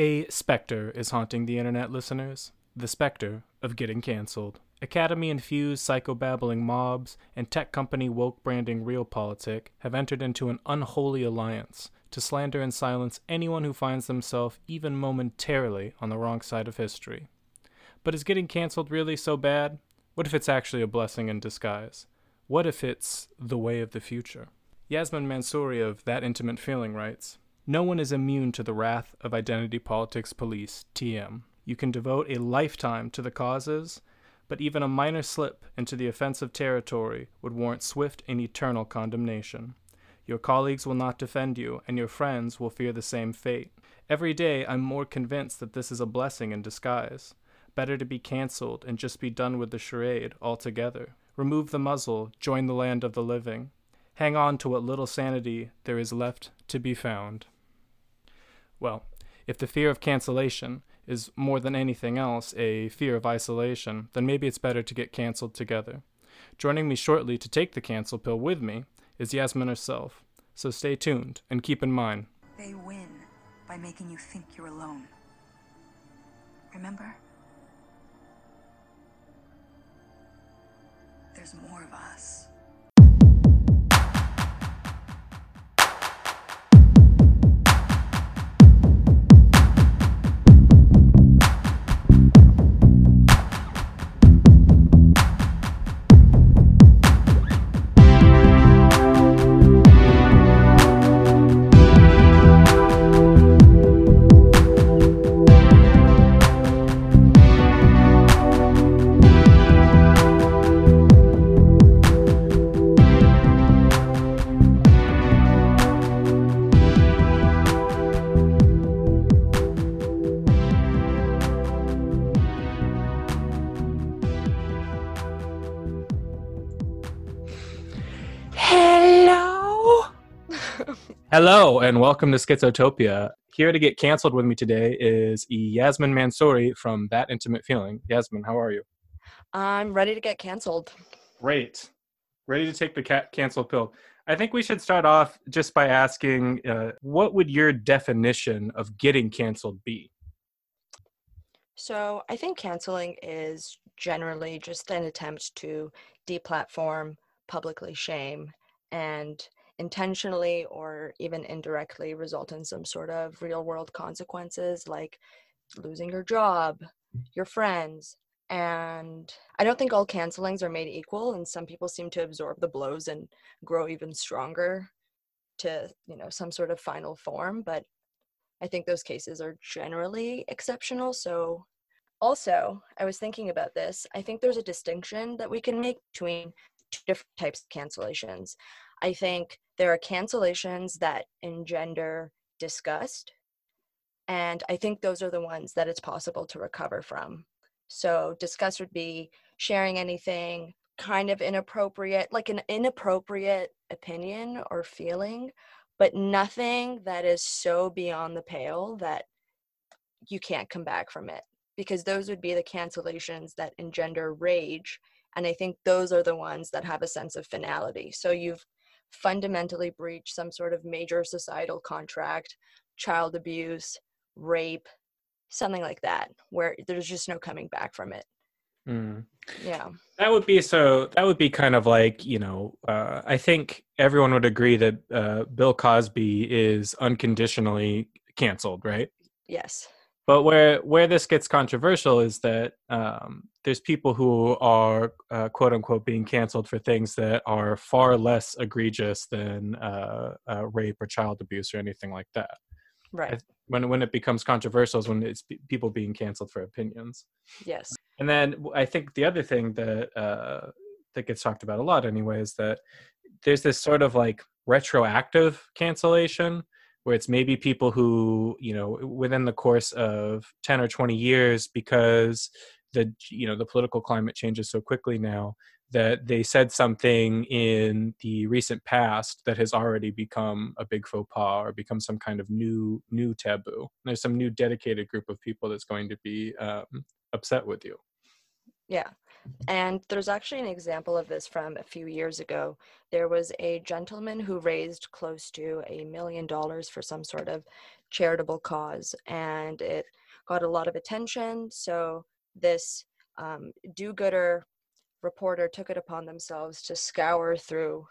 A specter is haunting the internet, listeners. The specter of getting canceled. Academy infused psychobabbling mobs and tech company woke branding realpolitik have entered into an unholy alliance to slander and silence anyone who finds themselves even momentarily on the wrong side of history. But is getting canceled really so bad? What if it's actually a blessing in disguise? What if it's the way of the future? Yasmin Mansouri of That Intimate Feeling writes No one is immune to the wrath of identity politics police, TM. You can devote a lifetime to the causes, but even a minor slip into the offensive territory would warrant swift and eternal condemnation. Your colleagues will not defend you, and your friends will fear the same fate. Every day, I'm more convinced that this is a blessing in disguise. Better to be canceled and just be done with the charade altogether. Remove the muzzle, join the land of the living. Hang on to what little sanity there is left to be found. Well, if the fear of cancellation is more than anything else a fear of isolation, then maybe it's better to get canceled together. Joining me shortly to take the cancel pill with me is Yasmin herself. So stay tuned and keep in mind. They win by making you think you're alone. Remember? There's more of us. Hello and welcome to Schizotopia. Here to get canceled with me today is Yasmin Mansouri from That Intimate Feeling. Yasmin, how are you? I'm ready to get canceled. Great. Ready to take the ca- cancel pill. I think we should start off just by asking uh, what would your definition of getting canceled be? So, I think canceling is generally just an attempt to deplatform, publicly shame, and intentionally or even indirectly result in some sort of real world consequences like losing your job, your friends. And I don't think all cancelings are made equal, and some people seem to absorb the blows and grow even stronger to, you know, some sort of final form. But I think those cases are generally exceptional. So, also, I was thinking about this. I think there's a distinction that we can make between two different types of cancellations. I think there are cancellations that engender disgust. And I think those are the ones that it's possible to recover from. So, disgust would be sharing anything kind of inappropriate, like an inappropriate opinion or feeling, but nothing that is so beyond the pale that you can't come back from it. Because those would be the cancellations that engender rage. And I think those are the ones that have a sense of finality. So, you've fundamentally breach some sort of major societal contract, child abuse, rape, something like that, where there's just no coming back from it. Mm. Yeah. That would be so, that would be kind of like, you know, uh, I think everyone would agree that uh, Bill Cosby is unconditionally canceled, right? Yes. But where where this gets controversial is that um, there's people who are uh, quote unquote being canceled for things that are far less egregious than uh, uh, rape or child abuse or anything like that. Right. When when it becomes controversial is when it's people being canceled for opinions. Yes. And then I think the other thing that uh, that gets talked about a lot anyway is that there's this sort of like retroactive cancellation where it's maybe people who you know within the course of 10 or 20 years because the you know the political climate changes so quickly now that they said something in the recent past that has already become a big faux pas or become some kind of new new taboo. There's some new dedicated group of people that's going to be um, upset with you. Yeah And there's actually an example of this from a few years ago. There was a gentleman who raised close to a million dollars for some sort of charitable cause, and it got a lot of attention. So this um, do-gooder reporter took it upon themselves to scour through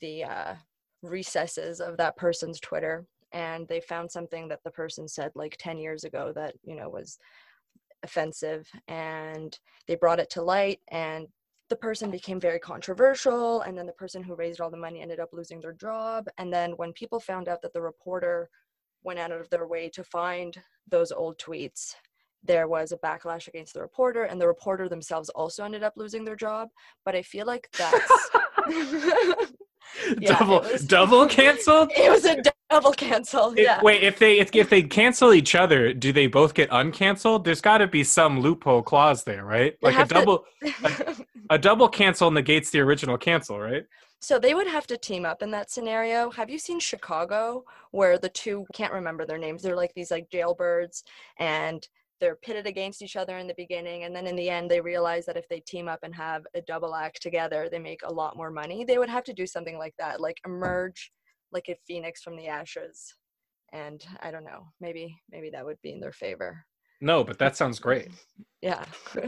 the uh, recesses of that person's Twitter, and they found something that the person said like 10 years ago that you know was offensive and they brought it to light and the person became very controversial and then the person who raised all the money ended up losing their job and then when people found out that the reporter went out of their way to find those old tweets there was a backlash against the reporter and the reporter themselves also ended up losing their job but i feel like that's Yeah, double was, double canceled. It was a double cancel. If, yeah. Wait, if they if, if they cancel each other, do they both get uncanceled? There's got to be some loophole clause there, right? Like a double a, a double cancel negates the original cancel, right? So they would have to team up in that scenario. Have you seen Chicago, where the two can't remember their names? They're like these like jailbirds, and they're pitted against each other in the beginning and then in the end they realize that if they team up and have a double act together they make a lot more money they would have to do something like that like emerge like a phoenix from the ashes and i don't know maybe maybe that would be in their favor no but that sounds great yeah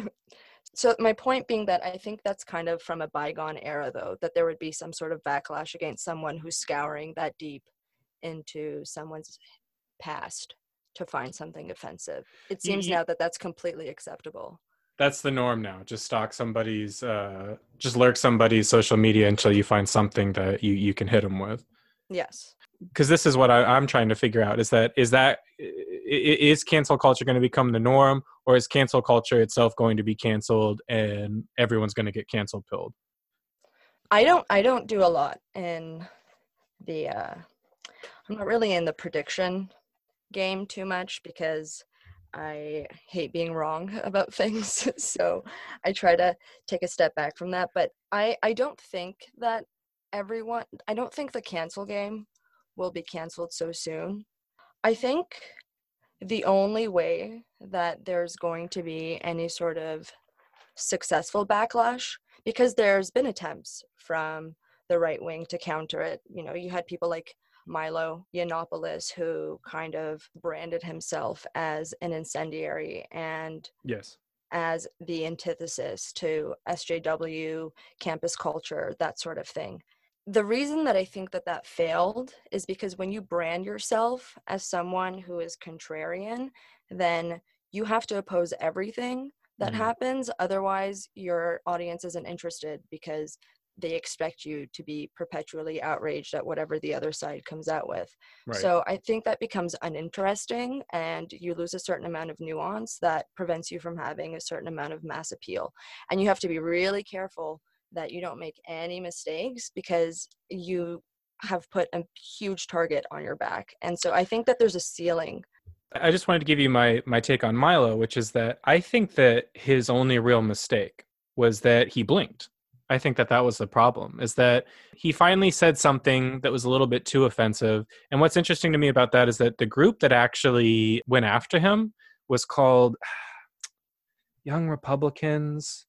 so my point being that i think that's kind of from a bygone era though that there would be some sort of backlash against someone who's scouring that deep into someone's past to find something offensive. It seems now that that's completely acceptable. That's the norm now. Just stalk somebody's, uh, just lurk somebody's social media until you find something that you you can hit them with. Yes. Because this is what I, I'm trying to figure out: is that is that is cancel culture going to become the norm, or is cancel culture itself going to be canceled and everyone's going to get cancel pilled? I don't. I don't do a lot in the. Uh, I'm not really in the prediction game too much because I hate being wrong about things. so I try to take a step back from that. But I, I don't think that everyone, I don't think the cancel game will be canceled so soon. I think the only way that there's going to be any sort of successful backlash, because there's been attempts from the right wing to counter it. You know, you had people like Milo Yiannopoulos, who kind of branded himself as an incendiary and yes, as the antithesis to SJW, campus culture, that sort of thing. The reason that I think that that failed is because when you brand yourself as someone who is contrarian, then you have to oppose everything that mm-hmm. happens. Otherwise, your audience isn't interested because they expect you to be perpetually outraged at whatever the other side comes out with. Right. So I think that becomes uninteresting and you lose a certain amount of nuance that prevents you from having a certain amount of mass appeal. And you have to be really careful that you don't make any mistakes because you have put a huge target on your back. And so I think that there's a ceiling I just wanted to give you my my take on Milo, which is that I think that his only real mistake was that he blinked. I think that that was the problem is that he finally said something that was a little bit too offensive. And what's interesting to me about that is that the group that actually went after him was called Young Republicans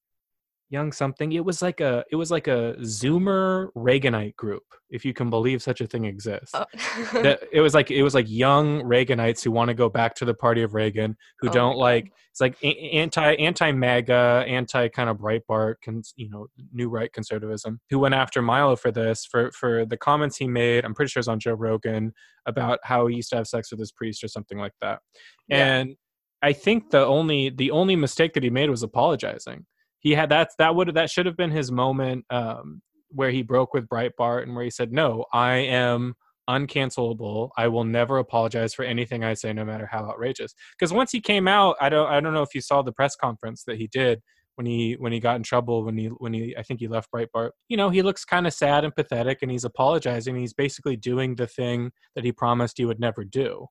young something it was like a it was like a zoomer reaganite group if you can believe such a thing exists oh. that, it was like it was like young reaganites who want to go back to the party of reagan who oh don't like it's like anti anti maga anti kind of breitbart cons, you know new right conservatism who went after milo for this for for the comments he made i'm pretty sure it's on joe rogan about how he used to have sex with his priest or something like that yeah. and i think the only the only mistake that he made was apologizing he had that that would that should have been his moment um, where he broke with Breitbart and where he said, "No, I am uncancelable. I will never apologize for anything I say, no matter how outrageous." Because once he came out, I don't I don't know if you saw the press conference that he did when he when he got in trouble when he when he I think he left Breitbart. You know, he looks kind of sad and pathetic, and he's apologizing. He's basically doing the thing that he promised he would never do.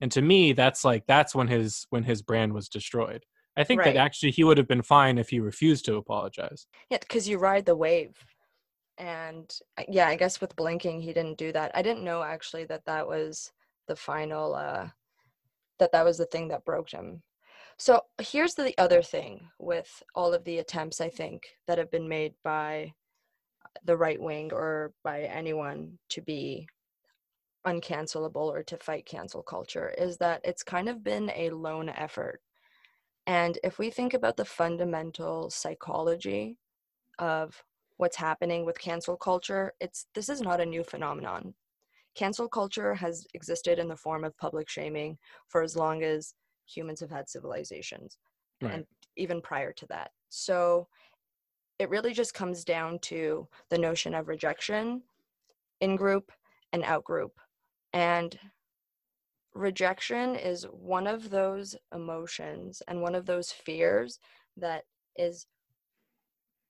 And to me, that's like that's when his when his brand was destroyed. I think right. that actually he would have been fine if he refused to apologize. Yeah, because you ride the wave. And uh, yeah, I guess with blinking, he didn't do that. I didn't know actually that that was the final, uh, that that was the thing that broke him. So here's the other thing with all of the attempts I think that have been made by the right wing or by anyone to be uncancelable or to fight cancel culture is that it's kind of been a lone effort. And if we think about the fundamental psychology of what's happening with cancel culture, it's this is not a new phenomenon. Cancel culture has existed in the form of public shaming for as long as humans have had civilizations Right. and even prior to that. So it really just comes down to the notion of rejection in group and out group. And rejection is one of those emotions and one of those fears that is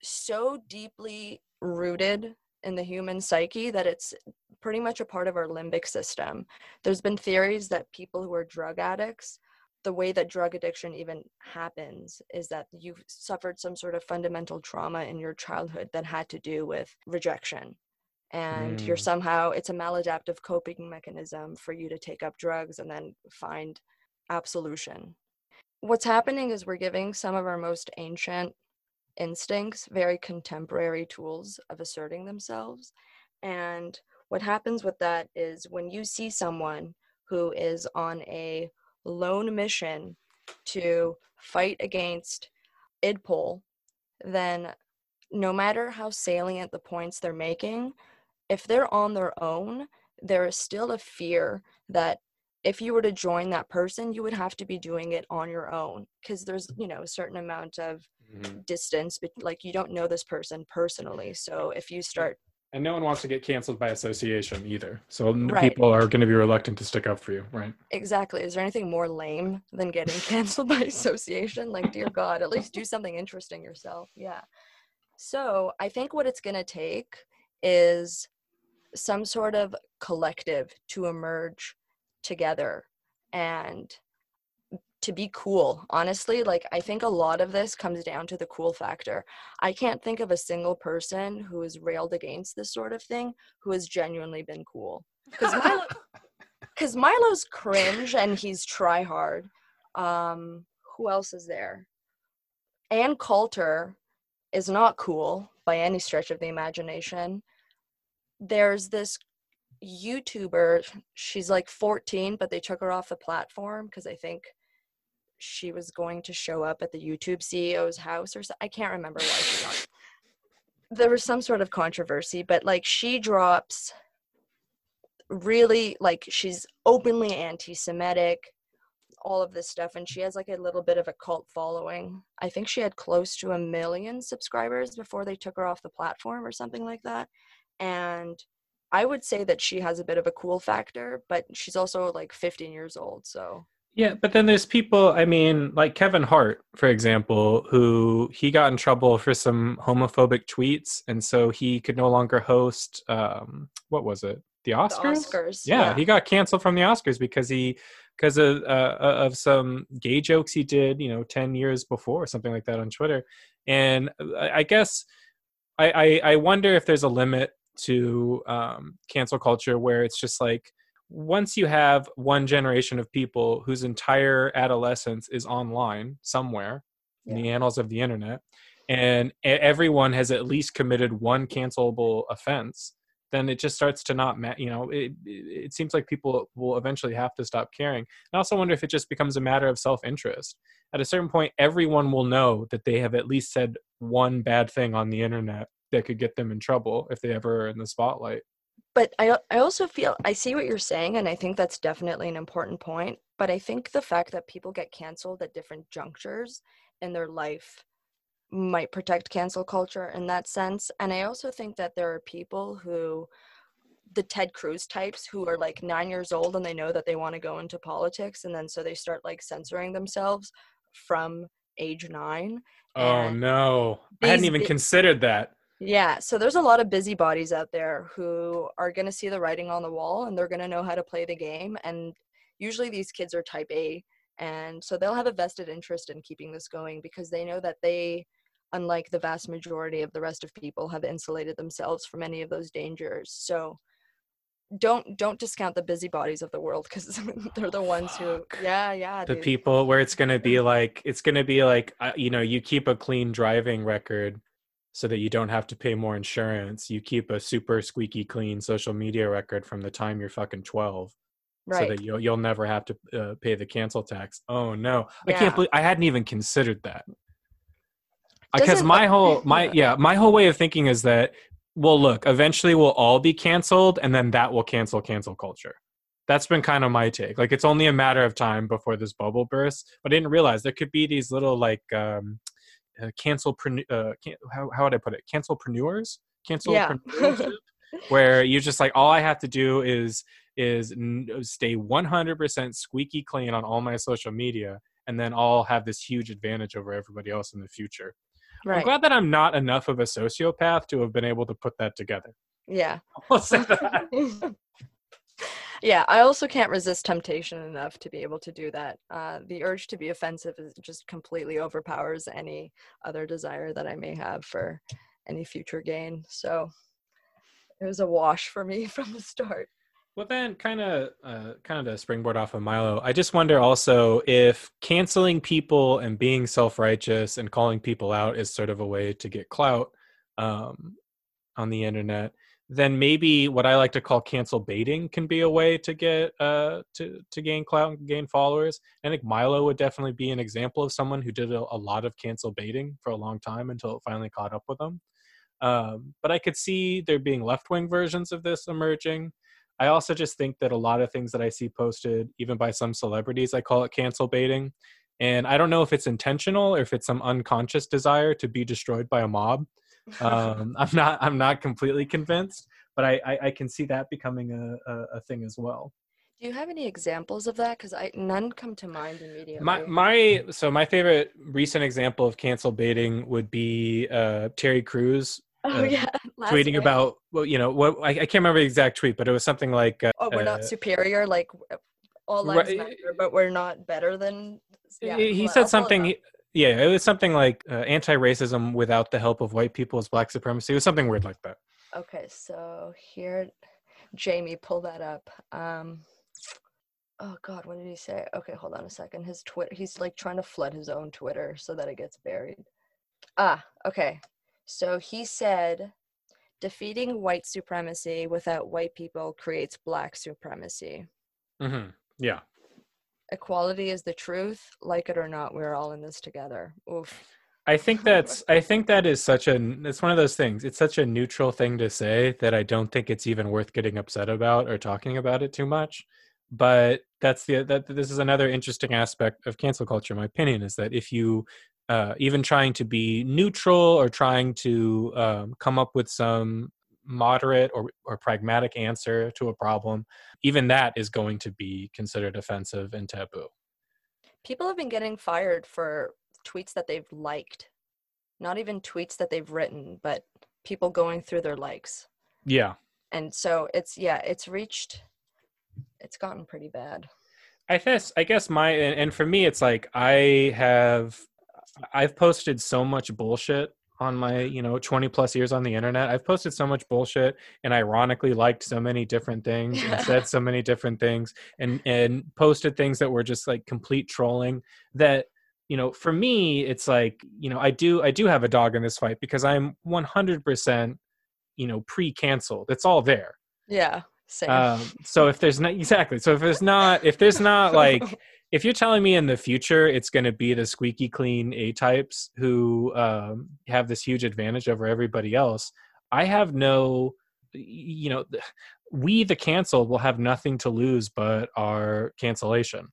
so deeply rooted in the human psyche that it's pretty much a part of our limbic system. There's been theories that people who are drug addicts, the way that drug addiction even happens is that you've suffered some sort of fundamental trauma in your childhood that had to do with rejection. And you're Mm. somehow, it's a maladaptive coping mechanism for you to take up drugs and then find absolution. What's happening is we're giving some of our most ancient instincts very contemporary tools of asserting themselves. And what happens with that is when you see someone who is on a lone mission to fight against IDPOL, then no matter how salient the points they're making, if they're on their own, there is still a fear that if you were to join that person, you would have to be doing it on your own because there's, you know, a certain amount of Mhm. distance, but like you don't know this person personally. So if you start, And no one wants to get canceled by association either. So Right. people are going to be reluctant to stick up for you, right? exactly, is there anything more lame than getting canceled by association? Like, dear God, at least do something interesting yourself. Yeah. So I think what it's going to take is some sort of collective to emerge together and to be cool. Honestly, like I think a lot of this comes down to the cool factor. I can't think of a single person who has railed against this sort of thing who has genuinely been cool. Because Milo, because Milo's cringe and he's try hard. Um, who else is there? Ann Coulter is not cool by any stretch of the imagination. There's this YouTuber, she's like 14, but they took her off the platform because I think she was going to show up at the YouTube CEO's house or. I can't remember why she's on. There was some sort of controversy, but like she drops really like she's openly anti-Semitic, all of this stuff, and she has like a little bit of a cult following. I think she had close to a million subscribers before they took her off the platform or something like that. And I would say that she has a bit of a cool factor, but she's also like 15 years old, so Yeah, but then there's people, I mean, like Kevin Hart, for example, who he got in trouble for some homophobic tweets, and so he could no longer host um what was it? The the Oscars? Oscars. Yeah, he got canceled from the Oscars because he because of uh, of some gay jokes he did, you know, 10 years before, or something like that on Twitter. And I, I guess I, I I wonder if there's a limit to um, cancel culture where it's just like once you have one generation of people whose entire adolescence is online somewhere in the annals of the internet and everyone has at least committed one cancelable offense then it just starts to not ma- you know it, it it seems like people will eventually have to stop caring. I also wonder if it just becomes a matter of self-interest. At a certain point everyone will know that they have at least said one bad thing on the internet that could get them in trouble if they ever are in the spotlight but I I also feel I see what you're saying and I think that's definitely an important point, but I think the fact that people get canceled at different junctures in their life might protect cancel culture in that sense. And I also think that there are people who the Ted Cruz types who are like 9 years old and they know that they want to go into politics and then so they start like censoring themselves from age 9 oh no i hadn't even considered that Yeah, so there's a lot of busybodies out there who are going to see the writing on the wall and they're going to know how to play the game. And usually these kids are type A. And so they'll have a vested interest in keeping this going because they know that they, unlike the vast majority of the rest of people, have insulated themselves from any of those dangers. So don't don't discount the busybodies of the world because they're the ones who yeah yeah the dude. people where it's gonna be like it's gonna be like uh, you know you keep a clean driving record so that you don't have to pay more insurance. You keep a super squeaky clean social media record from the time you're fucking 12 right. so that you'll you'll never have to uh, pay the cancel tax. Oh no. I can't believe i hadn't even considered that. Because my whole my Yeah. yeah my whole way of thinking is that well look eventually we'll all be canceled and then that will cancel cancel culture. That's been kind of my take. Like it's only a matter of time before this bubble bursts but i didn't realize there could be these little like um uh, cancel uh, can, how, how would i put it cancelpreneurs cancel Yeah. where you're just like all i have to do is is n- stay 100% squeaky clean on all my social media and then i'll have this huge advantage over everybody else in the future Right. i'm glad that i'm not enough of a sociopath to have been able to put that together yeah I'll say that. yeah i also can't resist temptation enough to be able to do that uh, the urge to be offensive is just completely overpowers any other desire that i may have for any future gain so it was a wash for me from the start Well, then, kind of, uh, kind of to springboard off of Milo, I just wonder also if canceling people and being self-righteous and calling people out is sort of a way to get clout um, on the internet. Then maybe what I like to call cancel baiting can be a way to get uh, to to gain clout and gain followers. I think Milo would definitely be an example of someone who did a, a lot of cancel baiting for a long time until it finally caught up with them. Um, but I could see there being left-wing versions of this emerging. I also just think that a lot of things that I see posted, even by some celebrities, I call it cancel baiting. And I don't know if it's intentional or if it's some unconscious desire to be destroyed by a mob. Um, I'm not. I'm not completely convinced, but I, I, I can see that becoming a, a, a thing as well. do you have any examples of that because i none come to mind immediately My my so my favorite recent example of cancel baiting would be uh, Terry Crews oh uh, yeah last tweeting about well, you know what I, I can't remember the exact tweet, but it was something like uh, oh we're uh, not superior like all all Right, lives matter but we're not better than yeah he well, said something yeah it was something like uh, anti-racism without the help of white people is black supremacy it was something weird like that Okay, so here, Jamie, pull that up. Um, oh God, what did he say? Okay, hold on a second. His Twitter, he's like trying to flood his own Twitter so that it gets buried. Ah, okay. So he said, defeating white supremacy without white people creates black supremacy. mm-hmm. yeah Equality is the truth. Like it or not, we're all in this together. Oof. i think that's i think that is such a it's one of those things it's such a neutral thing to say that i don't think it's even worth getting upset about or talking about it too much but that's the that this is another interesting aspect of cancel culture my opinion is that if you uh, even trying to be neutral or trying to um, come up with some moderate or, or pragmatic answer to a problem even that is going to be considered offensive and taboo People have been getting fired for tweets that they've liked. Not even tweets that they've written, but people going through their likes. yeah And so it's yeah, it's reached it's gotten pretty bad. I guess I guess my and and for me it's like I have I've posted so much bullshit on my you know 20 plus years on the internet i've posted so much bullshit and ironically liked so many different things and said so many different things and and posted things that were just like complete trolling that you know for me it's like you know i do i do have a dog in this fight because i'm 100% you know pre-canceled it's all there Yeah. Same. um, so if there's not exactly so if there's not if there's not like if you're telling me in the future it's going to be the squeaky clean a types who um, have this huge advantage over everybody else i have no you know we the canceled will have nothing to lose but our cancellation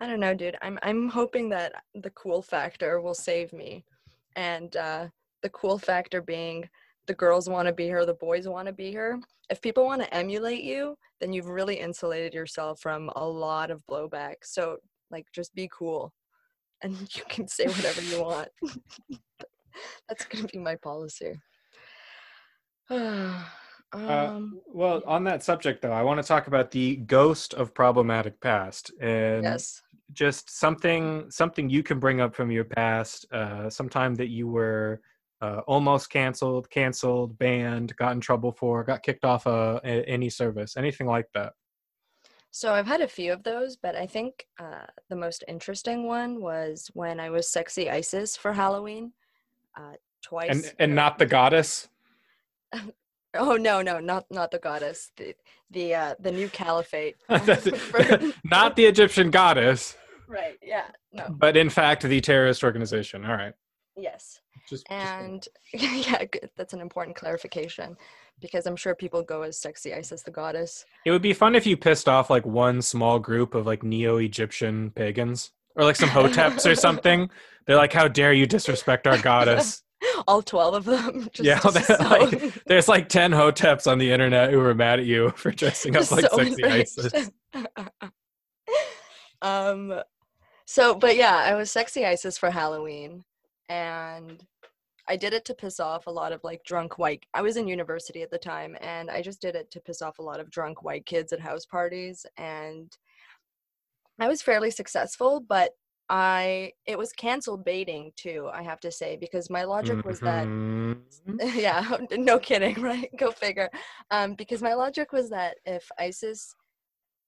I don't know, dude. I'm I'm hoping that the cool factor will save me. And uh the cool factor being the girls want to be her, the boys want to be her. If people want to emulate you, then you've really insulated yourself from a lot of blowback. So like just be cool and you can say whatever you want. That's going to be my policy. Uh, um well on that subject though i want to talk about the ghost of problematic past and yes. just something something you can bring up from your past uh sometime that you were uh, almost canceled, canceled, banned, got in trouble for, got kicked off uh, a, any service, anything like that? So I've had a few of those, but I think uh, the most interesting one was when I was sexy Isis for Halloween uh, twice. And and not the goddess. Oh no, no, not not the goddess. The the uh, the new caliphate. not the Egyptian goddess. Right. Yeah. No. But in fact, the terrorist organization. All right. Yes. Just, and just... yeah, that's an important clarification because I'm sure people go as sexy Isis the goddess. It would be fun if you pissed off like one small group of like neo-Egyptian pagans or like some hoteps or something. They're like, "How dare you disrespect our goddess?" All twelve of them. Just, yeah, just so... like, there's like ten hoteps on the internet who were mad at you for dressing up like so sexy enraged. Isis. um. So, but yeah, I was sexy Isis for Halloween, and I did it to piss off a lot of like drunk white. I was in university at the time and I just did it to piss off a lot of drunk white kids at house parties and I was fairly successful, but I it was canceled baiting too, I have to say, because my logic was that mm-hmm. yeah, no kidding, right? Go figure. Um, because my logic was that if ISIS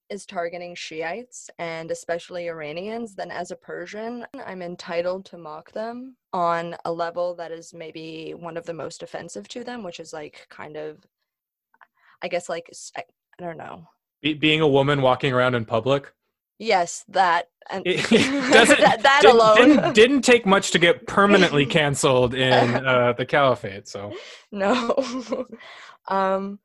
is targeting Shiites and especially Iranians, then as a Persian, I'm entitled to mock them on a level that is maybe one of the most offensive to them, which is like kind of, I guess, like, I, I don't know. Be- being a woman walking around in public? Yes, that and that, that did, alone didn't, didn't, take much to get permanently canceled in uh, the caliphate. So no, um,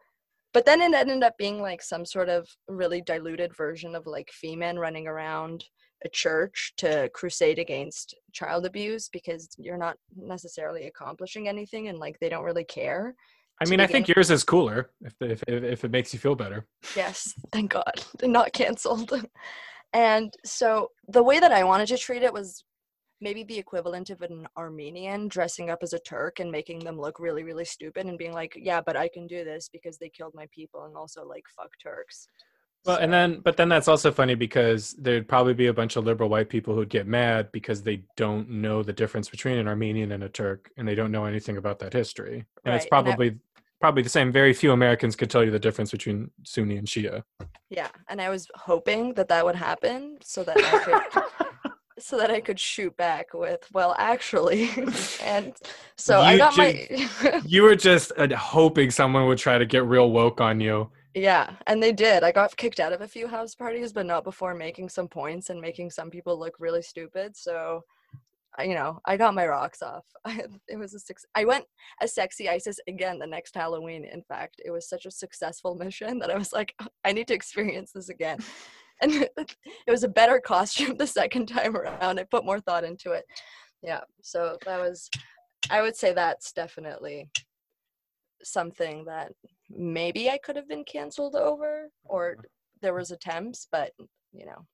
but then it ended up being like some sort of really diluted version of like FEMEN running around a church to crusade against child abuse because you're not necessarily accomplishing anything and like they don't really care i mean i think yours is cooler if, if if it makes you feel better. Yes thank god not canceled. And so the way that i wanted to treat it was maybe the equivalent of an Armenian dressing up as a Turk and making them look really, really stupid and being like, yeah, but I can do this because they killed my people and also like fuck Turks. Well, so. and then, but then that's also funny because there'd probably be a bunch of liberal white people who'd get mad because they don't know the difference between an Armenian and a Turk and they don't know anything about that history. And right. it's probably. And I- probably the same. Very few Americans could tell you the difference between Sunni and Shia. Yeah, and I was hoping that that would happen so that I could so that I could shoot back with, well, actually. and so you I got my. you were just uh, hoping someone would try to get real woke on you. Yeah, and they did. I got kicked out of a few house parties, but not before making some points and making some people look really stupid. So, you know, I got my rocks off. it was a six. I went as sexy ISIS again the next Halloween. In fact, it was such a successful mission that I was like, I need to experience this again and it was a better costume the second time around. I put more thought into it. Yeah, so that was, I would say that's definitely something that maybe I could have been canceled over, or there was attempts, but you know.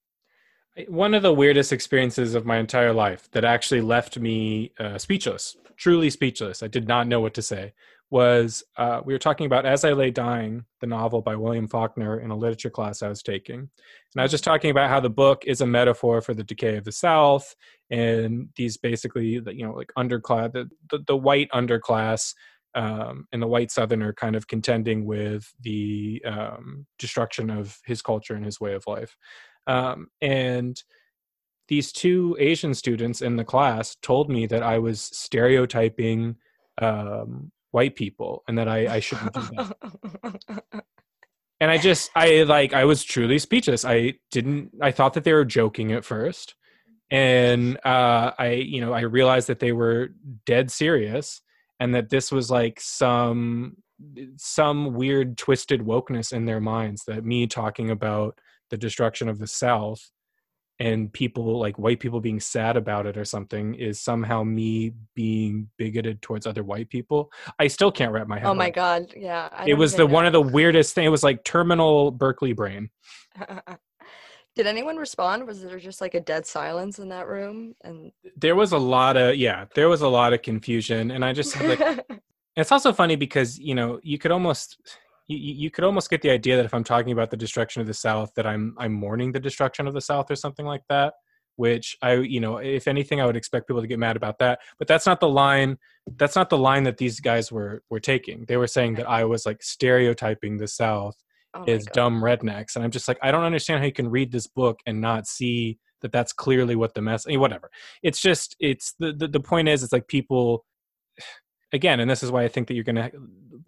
One of the weirdest experiences of my entire life that actually left me uh, speechless, truly speechless. I did not know what to say was uh, we were talking about As I Lay Dying, the novel by William Faulkner in a literature class I was taking. And I was just talking about how the book is a metaphor for the decay of the South and these basically, you know, like underclass, the, the, the white underclass um, and the white Southerner kind of contending with the um, destruction of his culture and his way of life. Um, and these two Asian students in the class told me that I was stereotyping um, white people and that I, I shouldn't do that. and I just I like I was truly speechless. I didn't I thought that they were joking at first. And uh I you know I realized that they were dead serious and that this was like some some weird twisted wokeness in their minds that me talking about the destruction of the south and people like white people being sad about it or something is somehow me being bigoted towards other white people. I still can't wrap my head. Oh my god, yeah. it was the know. one of the weirdest thing. It was like terminal Berkeley brain. Did anyone respond? Was there just like a dead silence in that room? And there was a lot of yeah, there was a lot of confusion, and I just like. it's also funny because you know you could almost you, you could almost get the idea that if I'm talking about the destruction of the South, that I'm I'm mourning the destruction of the South or something like that. which I, you know, if anything, I would expect people to get mad about that. But that's not the line. That's not the line that these guys were were taking. They were saying that I was like stereotyping the South Oh as dumb rednecks, and I'm just like, I don't understand how you can read this book and not see that that's clearly what the mess. I mean, whatever. It's just, it's the, the the point is, it's like people. Again, and this is why I think that you're gonna,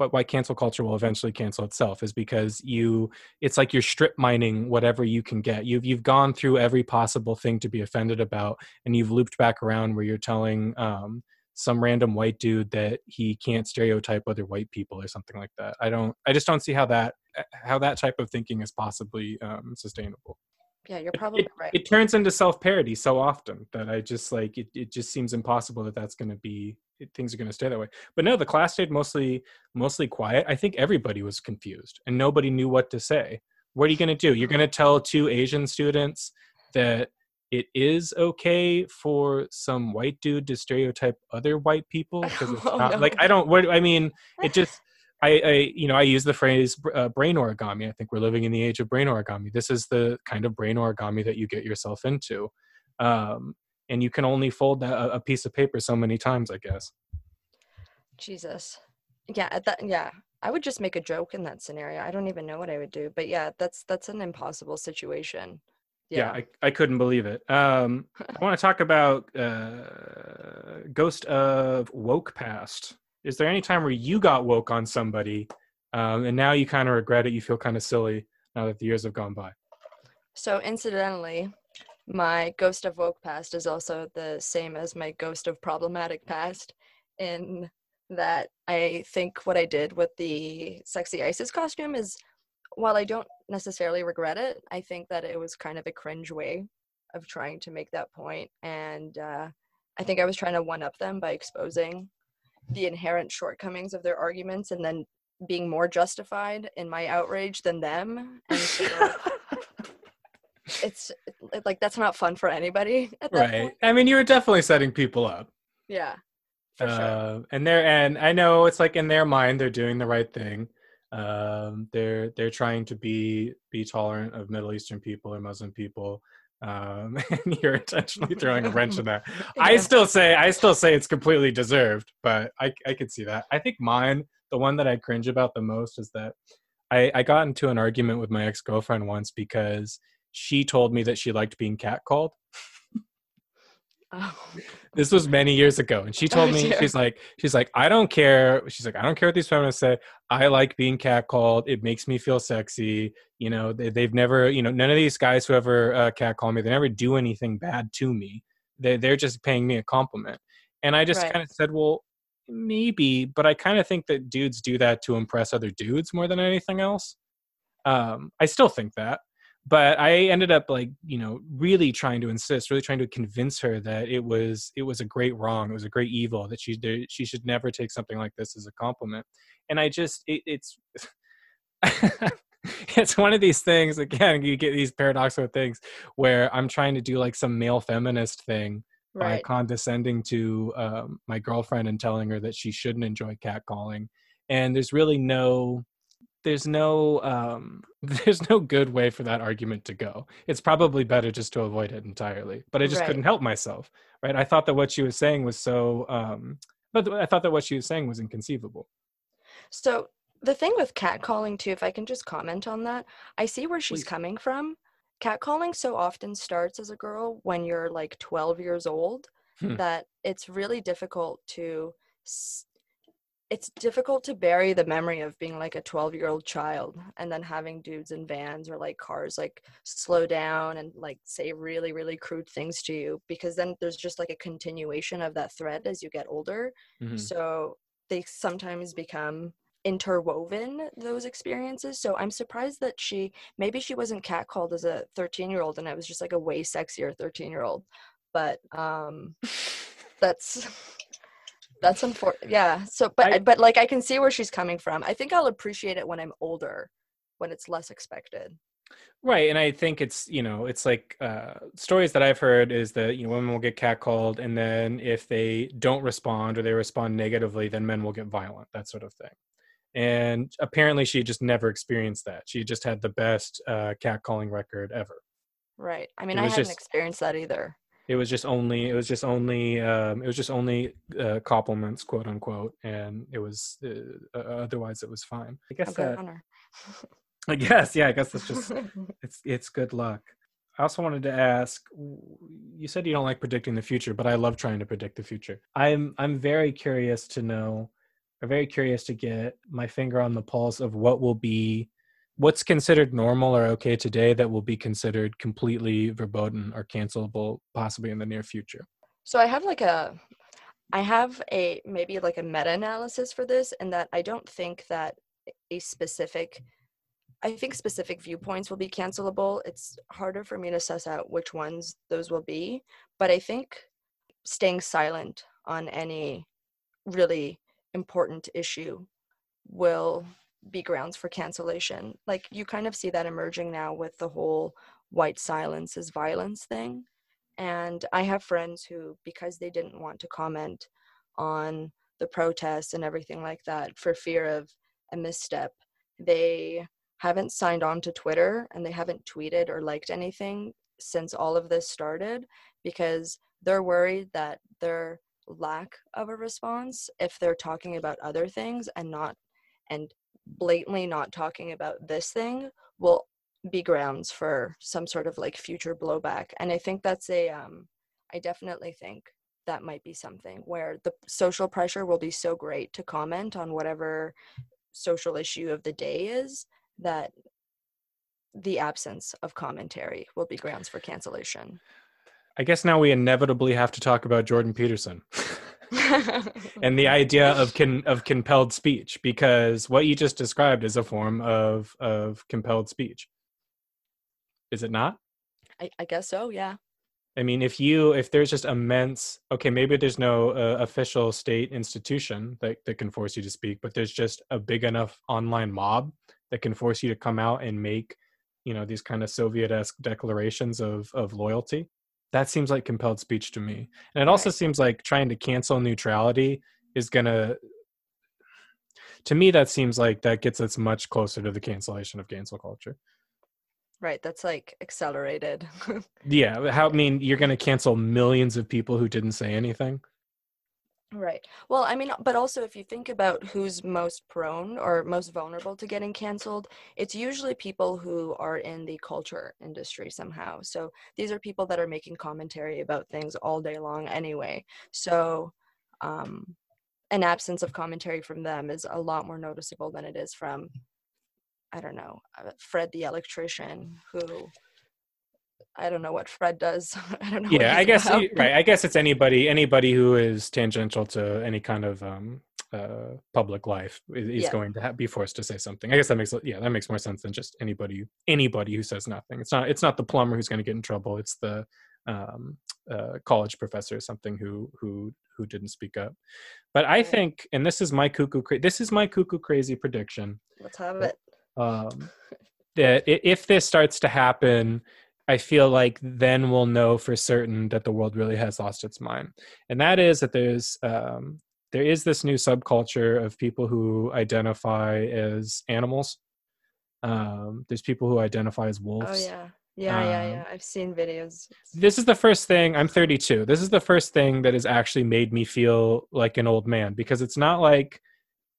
but why cancel culture will eventually cancel itself is because you it's like you're strip mining whatever you can get. You've you've gone through every possible thing to be offended about, and you've looped back around where you're telling um, some random white dude that he can't stereotype other white people or something like that. I don't. I just don't see how that how that type of thinking is possibly um, sustainable. Yeah, you're probably it, right. It turns into self parody so often that I just like it. It just seems impossible that that's going to be it, things are going to stay that way. But no, the class stayed mostly mostly quiet. I think everybody was confused and nobody knew what to say. What are you going to do? You're going to tell two Asian students that it is okay for some white dude to stereotype other white people because it's Oh, not no. like I don't. What I mean, it just. I, I, you know, I use the phrase uh, brain origami. I think we're living in the age of brain origami. This is the kind of brain origami that you get yourself into, um, and you can only fold that, a, a piece of paper so many times, I guess. Jesus. Yeah, that yeah. I would just make a joke in that scenario. I don't even know what I would do. But yeah, that's that's an impossible situation. Yeah, Yeah. I, I couldn't believe it. Um, I want to talk about uh, Ghost of Woke Past. Is there any time where you got woke on somebody, um, and now you kind of regret it? You feel kind of silly now that the years have gone by. So incidentally, my ghost of woke past is also the same as my ghost of problematic past in that I think what I did with the sexy ISIS costume is while I don't necessarily regret it, I think that it was kind of a cringe way of trying to make that point and uh, I think I was trying to one up them by exposing the inherent shortcomings of their arguments and then being more justified in my outrage than them and so it's it- like that's not fun for anybody right. point. I mean, you were definitely setting people up. Yeah, for sure. uh, and they're and I know it's like in their mind they're doing the right thing. Um, they're they're trying to be be tolerant of Middle Eastern people or Muslim people. Um, and you're intentionally throwing a wrench in that. I still say I still say it's completely deserved, but I I could see that. I think mine, the one that I cringe about the most, is that I I got into an argument with my ex girlfriend once because she told me that she liked being catcalled Oh. this was many years ago and she told Oh, me dear. she's like she's like i don't care she's like i don't care what these feminists say i like being catcalled it makes me feel sexy you know they, they've never you know none of these guys who ever uh, catcall me they never do anything bad to me they, they're just paying me a compliment and i just Right. kind of said well maybe but i kind of think that dudes do that to impress other dudes more than anything else um i still think that but i ended up like you know really trying to insist really trying to convince her that it was it was a great wrong it was a great evil that she she should never take something like this as a compliment. And i just it, it's it's one of these things again you get these paradoxical things where i'm trying to do like some male feminist thing by condescending to um, my girlfriend and telling her that she shouldn't enjoy catcalling. And there's really no there's no um, there's no good way for that argument to go it's probably better just to avoid it entirely but i just Right. couldn't help myself right i thought that what she was saying was so um, but i thought that what she was saying was inconceivable So the thing with catcalling too, if I can just comment on that, I see where she's Please. coming from. Catcalling so often starts as a girl when you're like 12 years old Hmm. that it's really difficult to s- it's difficult to bury the memory of being like a 12 year old child and then having dudes in vans or like cars like slow down and like say really really crude things to you because then there's just like a continuation of that thread as you get older Mhm. so they sometimes become interwoven those experiences so i'm surprised that she maybe she wasn't catcalled as a 13 year old and i was just like a way sexier 13 year old but um that's that's unfortunate yeah so but I- but like i can see where she's coming from i think i'll appreciate it when i'm older when it's less expected Right, and I think it's you know it's like uh, stories that I've heard is that you know women will get catcalled, and then if they don't respond or they respond negatively, then men will get violent, that sort of thing. And apparently, she just never experienced that. She just had the best uh, catcalling record ever. right i mean i hadn't just- experienced that either it was just only it was just only um, it was just only uh, compliments quote unquote and it was uh, otherwise it was fine. I guess that i guess yeah i guess that's just it's it's good luck. I also wanted to ask you said you don't like predicting the future but i love trying to predict the future. I'm i'm very curious to know i'm very curious to get my finger on the pulse of what will be what's considered normal or okay today that will be considered completely verboten or cancelable possibly in the near future? So i have like a i have a maybe like a meta-analysis for this and that i don't think that a specific i think specific viewpoints will be cancelable. It's harder for me to suss out which ones those will be but i think staying silent on any really important issue will be grounds for cancellation. Like you kind of see that emerging now with the whole white silence is violence thing. And I have friends who, because they didn't want to comment on the protests and everything like that for fear of a misstep, they haven't signed on to Twitter and they haven't tweeted or liked anything since all of this started because they're worried that their lack of a response if they're talking about other things and not and blatantly not talking about this thing will be grounds for some sort of like future blowback and i think that's a um i definitely think that might be something where the social pressure will be so great to comment on whatever social issue of the day is that the absence of commentary will be grounds for cancellation i guess now we inevitably have to talk about jordan peterson and the idea of con, of compelled speech because what you just described is a form of of compelled speech. Is it not? I, I guess so yeah. I mean if you if there's just immense okay maybe there's no uh, official state institution that, that can force you to speak but there's just a big enough online mob that can force you to come out and make you know these kind of soviet-esque declarations of of loyalty that seems like compelled speech to me. And it also right. seems like trying to cancel neutrality is gonna to me that seems like that gets us much closer to the cancellation of cancel culture. Right that's like accelerated. Yeah how i mean you're gonna cancel millions of people who didn't say anything Right. Well, I mean, but also if you think about who's most prone or most vulnerable to getting canceled, it's usually people who are in the culture industry somehow. So these are people that are making commentary about things all day long anyway. So um, an absence of commentary from them is a lot more noticeable than it is from, I don't know, uh, Fred the electrician who I don't know what Fred does. I don't know. Yeah, I guess right. I guess it's anybody anybody who is tangential to any kind of um, uh, public life is yeah. going to have, be forced to say something. I guess that makes yeah that makes more sense than just anybody anybody who says nothing. It's not it's not the plumber who's going to get in trouble. It's the um, uh, college professor or something who who who didn't speak up. But I think, and this is my cuckoo cra- this is my cuckoo crazy prediction. Let's have it. Um, that if this starts to happen I feel like then we'll know for certain that the world really has lost its mind, and that is that there's um, there is this new subculture of people who identify as animals. Um, there's people who identify as wolves. Oh yeah, yeah, yeah, yeah. Um, I've seen videos. This is the first thing. I'm 32. This is the first thing that has actually made me feel like an old man because it's not like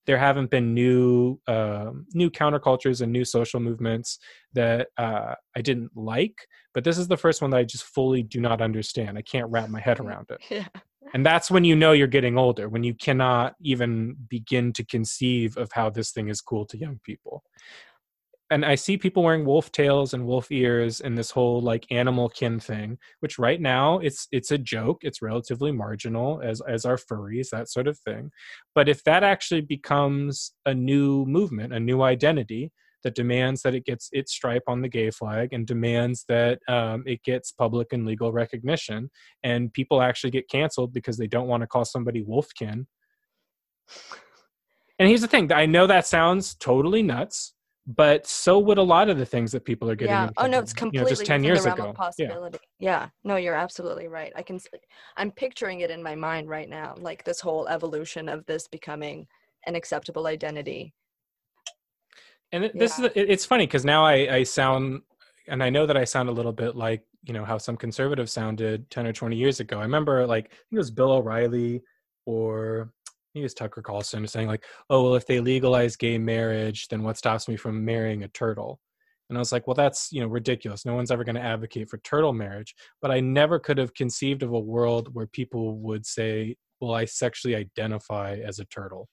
there haven't been new uh, new countercultures and new social movements that uh, I didn't like, but this is the first one that I just fully do not understand. I can't wrap my head around it. Yeah. And that's when you know you're getting older, when you cannot even begin to conceive of how this thing is cool to young people and I see people wearing wolf tails and wolf ears and this whole like animal kin thing, which right now it's it's a joke. It's relatively marginal as as are furries, that sort of thing. But if that actually becomes a new movement, a new identity that demands that it gets its stripe on the gay flag and demands that um, it gets public and legal recognition, and people actually get canceled because they don't want to call somebody wolfkin. And here's the thing: I know that sounds totally nuts but so would a lot of the things that people are getting. Yeah. Oh no, it's completely you know, just ten years ago. Possibility. Yeah. yeah. No, you're absolutely right. I can. I'm picturing it in my mind right now, like this whole evolution of this becoming an acceptable identity. And this yeah. is it's funny because now I, I sound and I know that I sound a little bit like you know how some conservatives sounded 10 or 20 years ago. I remember like I think it was Bill O'Reilly or he was Tucker Carlson saying like, "Oh well, if they legalize gay marriage, then what stops me from marrying a turtle?" And I was like, "Well, that's you know ridiculous. No one's ever going to advocate for turtle marriage." But I never could have conceived of a world where people would say, "Well, I sexually identify as a turtle."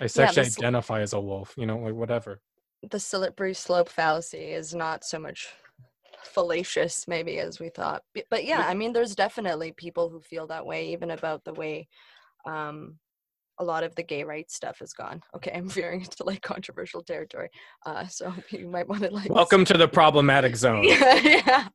I sexually this- identify as a wolf. You know, like whatever. the slippery slope fallacy is not so much fallacious maybe as we thought but yeah i mean there's definitely people who feel that way even about the way um a lot of the gay rights stuff has gone. Okay i'm veering into like controversial territory uh so you might want to like Welcome to the problematic zone. yeah, yeah.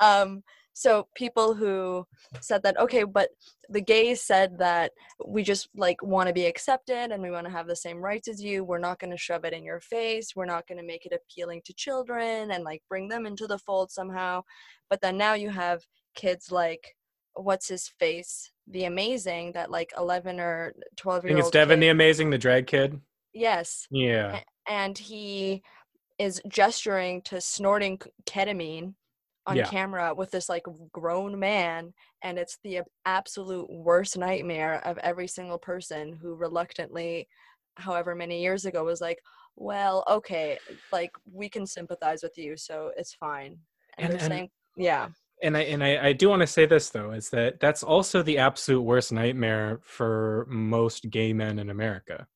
um so people who said that okay but the gays said that we just like want to be accepted and we want to have the same rights as you. We're not going to shove it in your face. We're not going to make it appealing to children and like bring them into the fold somehow. But then now you have kids like what's his face the amazing that like 11 or 12 I year think old it's Devin the Amazing, the drag kid. yes Yeah. and he is gesturing to snorting ketamine on Yeah. camera with this like grown man and it's the absolute worst nightmare of every single person who reluctantly however many years ago was like well okay like we can sympathize with you so it's fine and, And- they're and- saying yeah and I and I, I do want to say this though is that that's also the absolute worst nightmare for most gay men in America,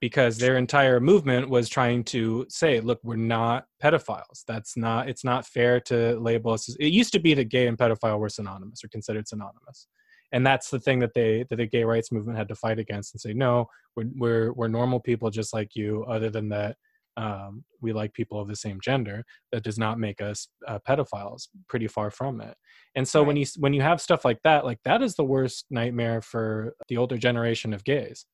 because their entire movement was trying to say, look, we're not pedophiles. That's not. It's not fair to label us. As, it used to be that gay and pedophile were synonymous or considered synonymous, and that's the thing that they that the gay rights movement had to fight against and say, no, we're we're we're normal people just like you. Other than that. Um, we like people of the same gender that does not make us uh, pedophiles pretty far from it. And so when you when you have stuff like that like that is the worst nightmare for the older generation of gays.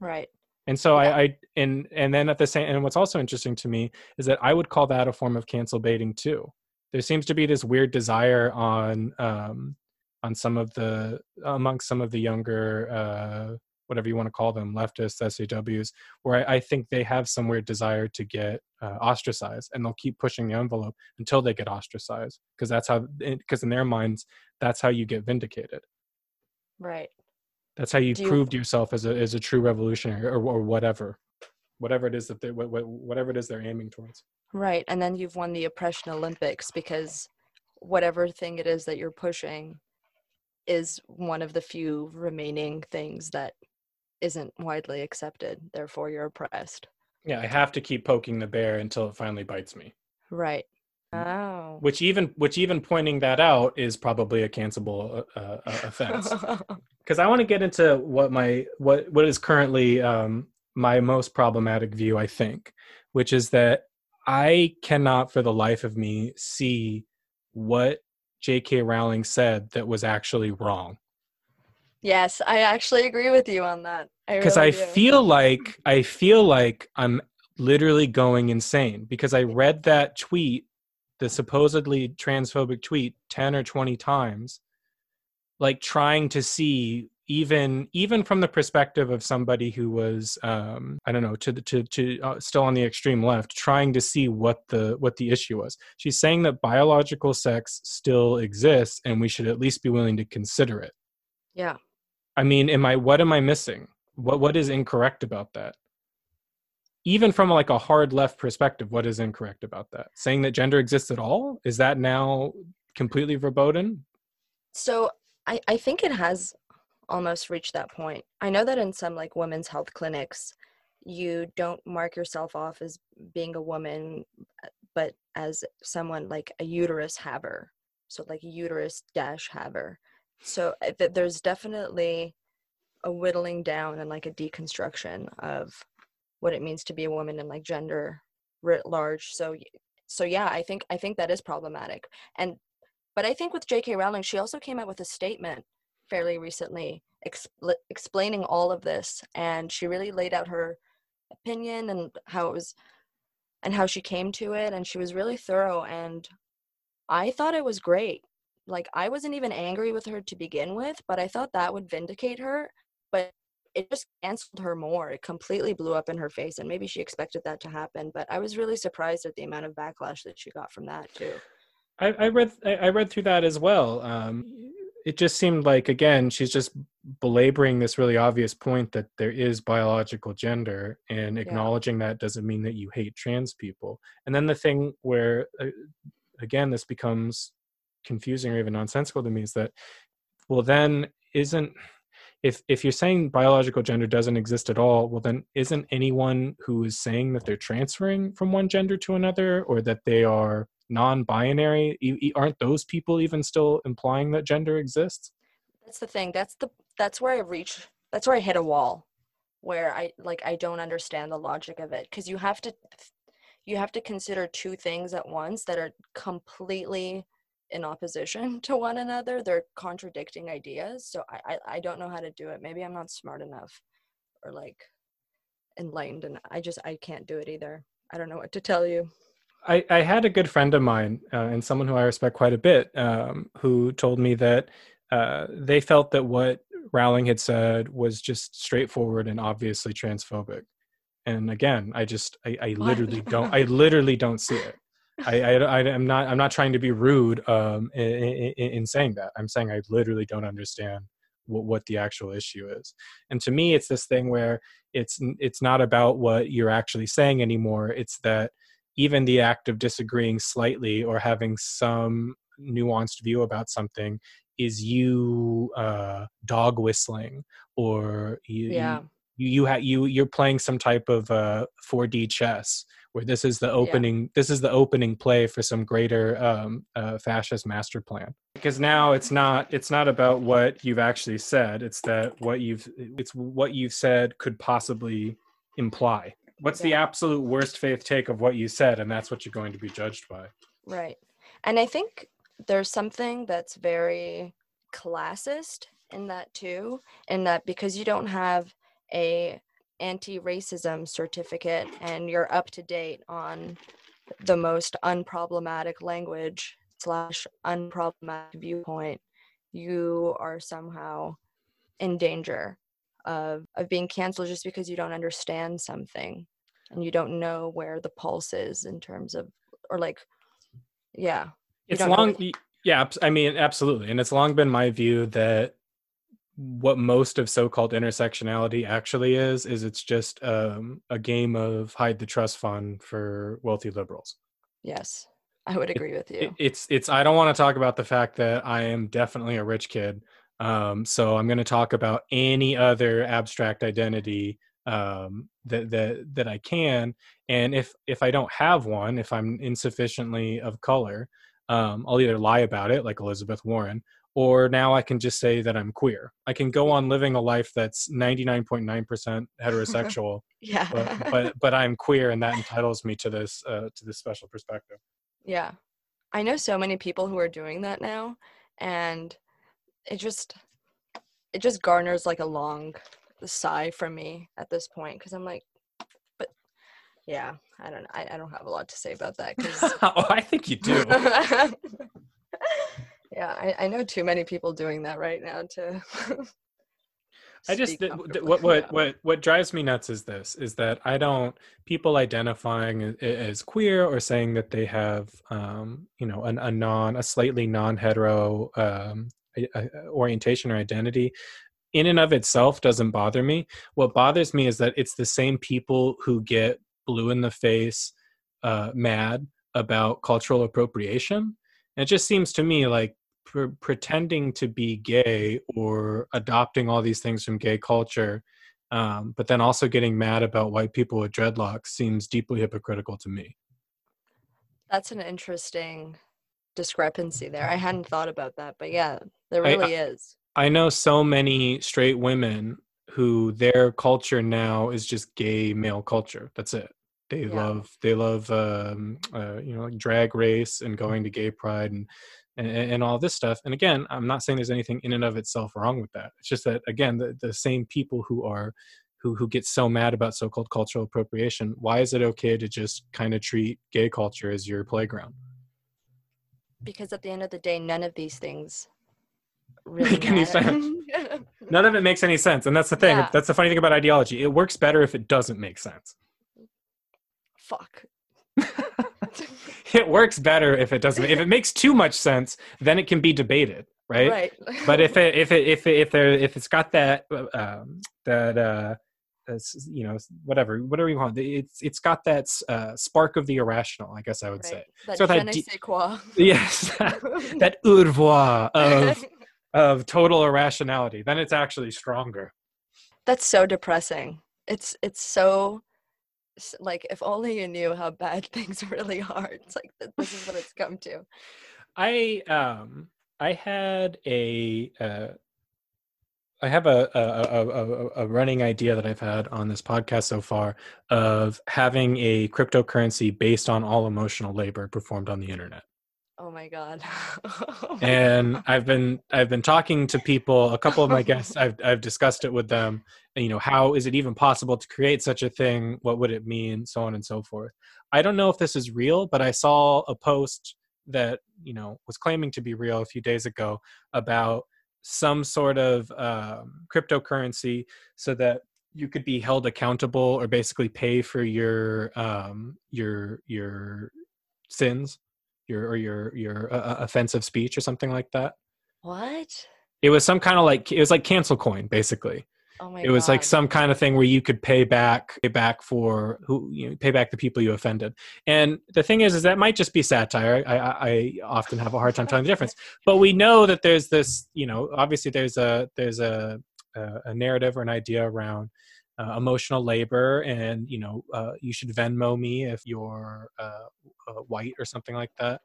Right. And so Yeah. I, I and and then at the same and what's also interesting to me is that i would call that a form of cancel baiting too. There seems to be this weird desire on um on some of the amongst some of the younger uh whatever you want to call them leftists saws where I, I think they have some weird desire to get uh, ostracized and they'll keep pushing the envelope until they get ostracized because that's how because in their minds that's how you get vindicated. Right. That's how you Do you- proved yourself as a as a true revolutionary or, or whatever. Whatever it is that they what, what, whatever it is they're aiming towards. Right. And then you've won the oppression Olympics because whatever thing it is that you're pushing is one of the few remaining things that isn't widely accepted. Therefore, you're oppressed. yeah i have to keep poking the bear until it finally bites me Right. Oh. which even which even pointing that out is probably a cancelable uh, uh, offense because I want to get into what my what what is currently um, my most problematic view. I think, which is that I cannot for the life of me see what J.K. Rowling said that was actually wrong. Yes, I actually agree with you on that. Because really I feel like I feel like I'm literally going insane because I read that tweet, the supposedly transphobic tweet, ten or twenty times, like trying to see even even from the perspective of somebody who was um i don't know to the to to uh, still on the extreme left trying to see what the what the issue was she's saying that biological sex still exists and we should at least be willing to consider it Yeah. I mean, am I what am I missing? What what is incorrect about that? Even from like a hard left perspective, what is incorrect about that? Saying that gender exists at all? Is that now completely verboten? So I, I think it has almost reached that point. I know that in some like women's health clinics, you don't mark yourself off as being a woman, but as someone like a uterus haver. So like uterus dash haver. So eh, th- there's definitely a whittling down and like a deconstruction of what it means to be a woman and like gender writ large. So so yeah, I think I think that is problematic. And but I think with J.K. Rowling, she also came out with a statement fairly recently expl- explaining all of this, and she really laid out her opinion and how it was, and how she came to it, and she was really thorough. And I thought it was great. Like I wasn't even angry with her to begin with, but I thought that would vindicate her. But it just canceled her more. It completely blew up in her face, and maybe she expected that to happen. But I was really surprised at the amount of backlash that she got from that too. I, I read I read through that as well. Um, it just seemed like again she's just belaboring this really obvious point that there is biological gender, and acknowledging yeah. that doesn't mean that you hate trans people. And then the thing where uh, again this becomes confusing or even nonsensical to me is that well then isn't if if you're saying biological gender doesn't exist at all well then isn't anyone who is saying that they're transferring from one gender to another or that they are non-binary aren't those people even still implying that gender exists? That's the thing. That's the that's where i reach that's where i hit a wall where i like i don't understand the logic of it. Because you have to you have to consider two things at once that are completely in opposition to one another. They're contradicting ideas. So I, I, I don't know how to do it. Maybe I'm not smart enough or like enlightened and I just I can't do it either. I don't know what to tell you. I, I had a good friend of mine uh, and someone who I respect quite a bit um, who told me that uh, they felt that what Rowling had said was just straightforward and obviously transphobic. And again, I just I, I literally don't I literally don't see it. I, I, I am not I'm not trying to be rude um, in, in, in, saying that. I'm saying I literally don't understand what, what the actual issue is. And to me, it's this thing where it's it's not about what you're actually saying anymore. It's that even the act of disagreeing slightly or having some nuanced view about something is you uh, dog whistling or you, yeah. you you ha- you you're playing some type of uh, 4D chess where this is the opening yeah. this is the opening play for some greater um, uh, fascist master plan because now it's not it's not about what you've actually said it's that what you've it's what you've said could possibly imply what's yeah. the absolute worst faith take of what you said and that's what you're going to be judged by right and i think there's something that's very classist in that too in that because you don't have a anti-racism certificate and you're up to date on the most unproblematic language slash unproblematic viewpoint you are somehow in danger of, of being canceled just because you don't understand something and you don't know where the pulse is in terms of or like yeah it's long yeah i mean absolutely and it's long been my view that what most of so-called intersectionality actually is is it's just um, a game of hide the trust fund for wealthy liberals. Yes i would agree it, with you. it, it's it's i don't want to talk about the fact that i am definitely a rich kid um, so i'm going to talk about any other abstract identity um, that that that i can and if if i don't have one if i'm insufficiently of color um, i'll either lie about it like elizabeth warren or now I can just say that I'm queer. I can go on living a life that's 99.9% heterosexual. yeah. but, but, but I'm queer and that entitles me to this uh, to this special perspective. Yeah. I know so many people who are doing that now and it just it just garners like a long sigh from me at this point cuz I'm like but yeah, I don't I, I don't have a lot to say about that cuz oh, I think you do. Yeah I, I know too many people doing that right now to I just what what what what drives me nuts is this is that I don't people identifying as queer or saying that they have um, you know an, a non a slightly non hetero um, orientation or identity in and of itself doesn't bother me. What bothers me is that it's the same people who get blue in the face, uh, mad about cultural appropriation. And it just seems to me like pre- pretending to be gay or adopting all these things from gay culture, um, but then also getting mad about white people with dreadlocks seems deeply hypocritical to me. That's an interesting discrepancy there. I hadn't thought about that, but yeah, there really I, is. I know so many straight women who their culture now is just gay male culture. That's it. They yeah. love they love um, uh, you know like drag race and going to gay pride and and, and, all this stuff. And again, I'm not saying there's anything in and of itself wrong with that. It's just that again, the, the same people who are who who get so mad about so-called cultural appropriation, why is it okay to just kind of treat gay culture as your playground? Because at the end of the day, none of these things really make any matter. None of it makes any sense, and that's the thing. Yeah. That's the funny thing about ideology. It works better if it doesn't make sense. Fuck. It works better if it doesn't. If it makes too much sense, then it can be debated, right? Right. But if it if it if it, if there if it's got that um, that uh, you know whatever whatever you want, it's it's got that uh, spark of the irrational. I guess I would say. right. That So that je ne de- sais quoi. Yes, that ourvois of of total irrationality. Then it's actually stronger. That's so depressing. It's it's so like if only you knew how bad things really are. It's like this is what it's come to. I um I had a uh, I have a a, a a running idea that I've had on this podcast so far of having a cryptocurrency based on all emotional labor performed on the internet. Oh my god. Oh my And God. I've been I've been talking to people, a couple of my guests, I've I've discussed it with them. You know, how is it even possible to create such a thing? What would it mean? So on and so forth. I don't know if this is real, but I saw a post that you know was claiming to be real a few days ago about some sort of um, cryptocurrency so that you could be held accountable or basically pay for your um, your your sins your or your your uh, uh, offensive speech or something like that. What? it was some kind of like it was like cancel coin basically. Oh my it was like some kind of thing where you could pay back pay back for who you know, pay back the people you offended. And the thing is is that might just be satire. I i, I often have a hard time telling the difference. But we know that there's this you know obviously there's a there's a a, a narrative or an idea around uh, emotional labor and you know uh, you should venmo me if you're uh, uh, white or something like that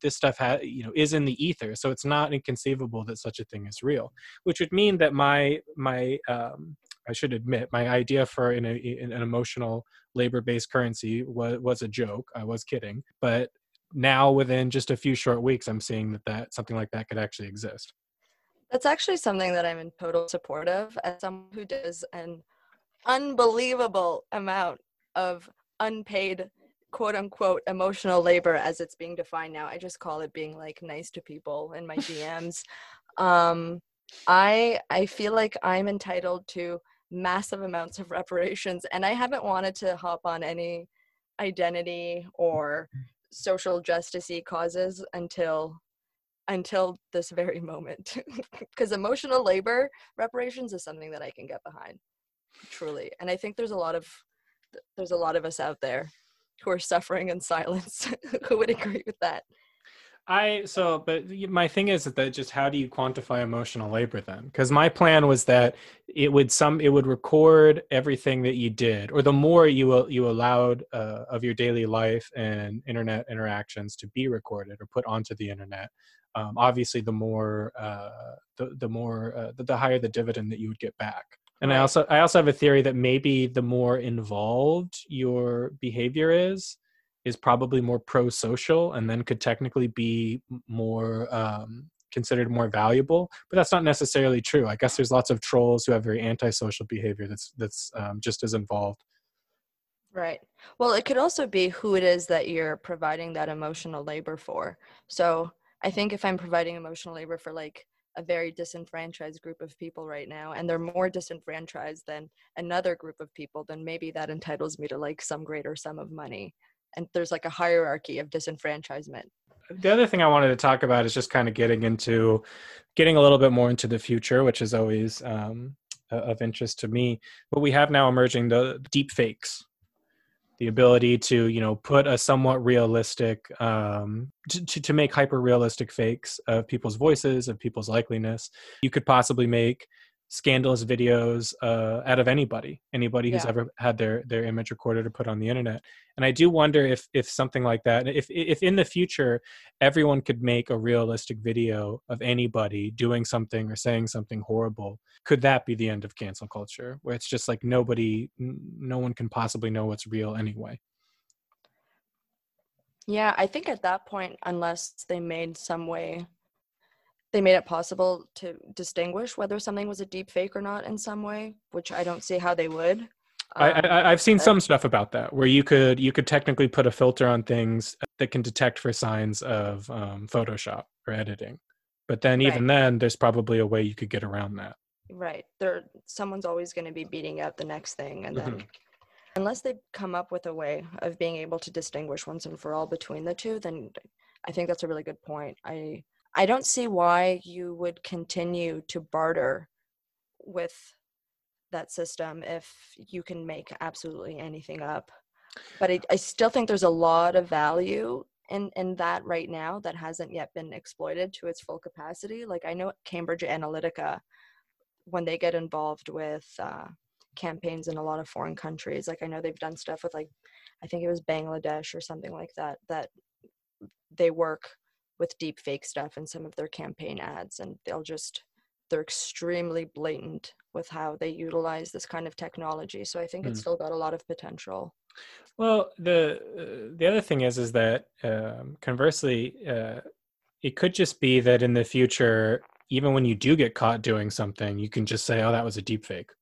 this stuff ha- you know is in the ether so it's not inconceivable that such a thing is real which would mean that my my um, I should admit my idea for an, an emotional labor-based currency was was a joke. I was kidding, but now within just a few short weeks, I'm seeing that that something like that could actually exist. That's actually something that I'm in total support of as someone who does an unbelievable amount of unpaid quote unquote emotional labor as it's being defined now. I just call it being like nice to people in my DMs. um I I feel like I'm entitled to massive amounts of reparations and I haven't wanted to hop on any identity or social justicey causes until until this very moment because emotional labor reparations is something that i can get behind truly and i think there's a lot of there's a lot of us out there who are suffering in silence who would agree with that I so, but my thing is that just how do you quantify emotional labor then? Because my plan was that it would some it would record everything that you did, or the more you you allowed uh, of your daily life and internet interactions to be recorded or put onto the internet. Um, obviously, the more uh, the the more uh, the, the higher the dividend that you would get back. And I also I also have a theory that maybe the more involved your behavior is, is probably more pro-social and then could technically be more um, considered more valuable but that's not necessarily true i guess there's lots of trolls who have very antisocial behavior that's that's um, just as involved Right. Well, it could also be who it is that you're providing that emotional labor for. So I think if I'm providing emotional labor for like a very disenfranchised group of people right now, and they're more disenfranchised than another group of people, then maybe that entitles me to like some greater sum of money. And there's like a hierarchy of disenfranchisement. the other thing i wanted to talk about is just kind of getting into getting a little bit more into the future which is always um, of interest to me but we have now emerging the deep fakes the ability to you know put a somewhat realistic um, to, to, to make hyper realistic fakes of people's voices of people's likeliness. You could possibly make scandalous videos uh, out of anybody anybody who's Yeah. ever had their their image recorded or put on the internet and i do wonder if if something like that if if in the future everyone could make a realistic video of anybody doing something or saying something horrible could that be the end of cancel culture where it's just like nobody n- no one can possibly know what's real anyway Yeah, I think at that point, unless they made some way, they made it possible to distinguish whether something was a deep fake or not in some way, which I don't see how they would. I, Um, I i've seen uh, some stuff about that where you could you could technically put a filter on things that can detect for signs of um, photoshop or editing But then Right. even then, there's probably a way you could get around that. Right. There someone's always going to be beating up the next thing and then Mhm. unless they come up with a way of being able to distinguish once and for all between the two, then I think that's a really good point. I I don't see why you would continue to barter with that system if you can make absolutely anything up. But I, I still think there's a lot of value in, in that right now that hasn't yet been exploited to its full capacity. Like I know Cambridge Analytica, when they get involved with uh, campaigns in a lot of foreign countries, like I know they've done stuff with like, I think it was Bangladesh or something like that, that they work with deep fake stuff in some of their campaign ads and they'll just they're extremely blatant with how they utilize this kind of technology so i think it's Mm. still got a lot of potential Well, the uh, the other thing is is that um, conversely, uh, it could just be that in the future, even when you do get caught doing something, you can just say, "Oh, that was a deep fake."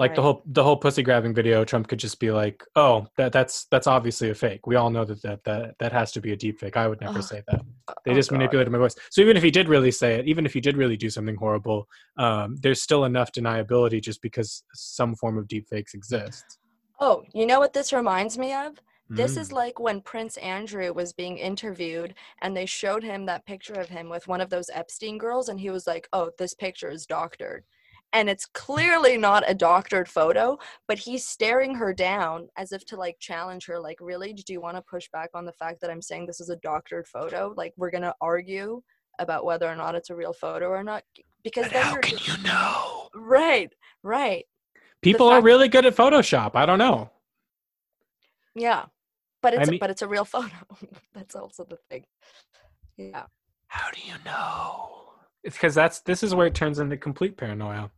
Like the whole the whole pussy grabbing video, Trump could just be like, "Oh, that that's that's obviously a fake. We all know that that that, that has to be a deep fake. I would never Oh, say that. They Oh, just God. manipulated my voice." So even if he did really say it, even if he did really do something horrible, um, there's still enough deniability just because some form of deep fakes exists. oh you know what this reminds me of this Mm. is like when prince andrew was being interviewed and they showed him that picture of him with one of those epstein girls and he was like oh this picture is doctored and it's clearly not a doctored photo but he's staring her down as if to like challenge her like really do you want to push back on the fact that i'm saying this is a doctored photo like we're going to argue about whether or not it's a real photo or not because But then how you're can just- you know? right right People are really good at Photoshop. I don't know. yeah but I it's mean- but it's a real photo that's also the thing yeah How do you know? It's because that's this is where it turns into complete paranoia.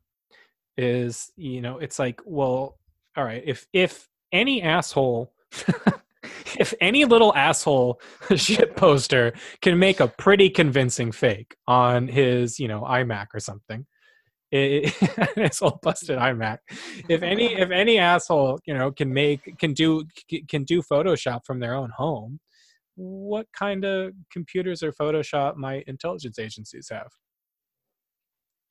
Is you know, it's like, well, all right, if if any asshole if any little asshole shit poster can make a pretty convincing fake on his, you know, iMac or something. It, it's all busted iMac. If any if any asshole, you know, can make can do can do Photoshop from their own home, what kind of computers or Photoshop might intelligence agencies have?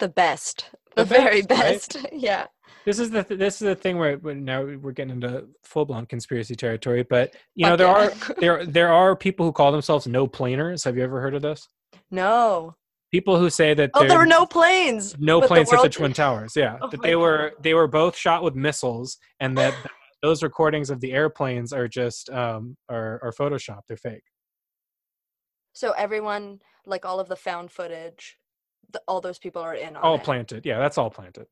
The best the, The very best, best yeah This is the th- this is the thing where, now we're getting into full blown conspiracy territory. But you know Fuck there yeah. are there there are people who call themselves no planers. Have you ever heard of this? no People who say that oh there were no planes no but the planes at the twin towers. Yeah, Oh that they God. were they were both shot with missiles, and that those recordings of the airplanes are just um are are photoshopped. They're fake. so everyone like all of the found footage the, all those people are in all it. planted yeah that's all planted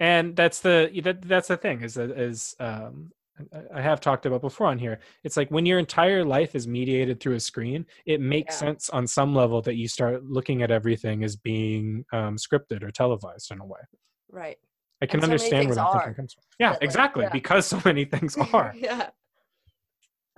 and that's the that, that's the thing is that is um I- have talked about before on here. It's like when your entire life is mediated through a screen, it makes Yeah. sense on some level that you start looking at everything as being um, scripted or televised in a way. right I can so understand where that thinking comes from. Yeah, that, like, exactly. yeah. Because so many things are. yeah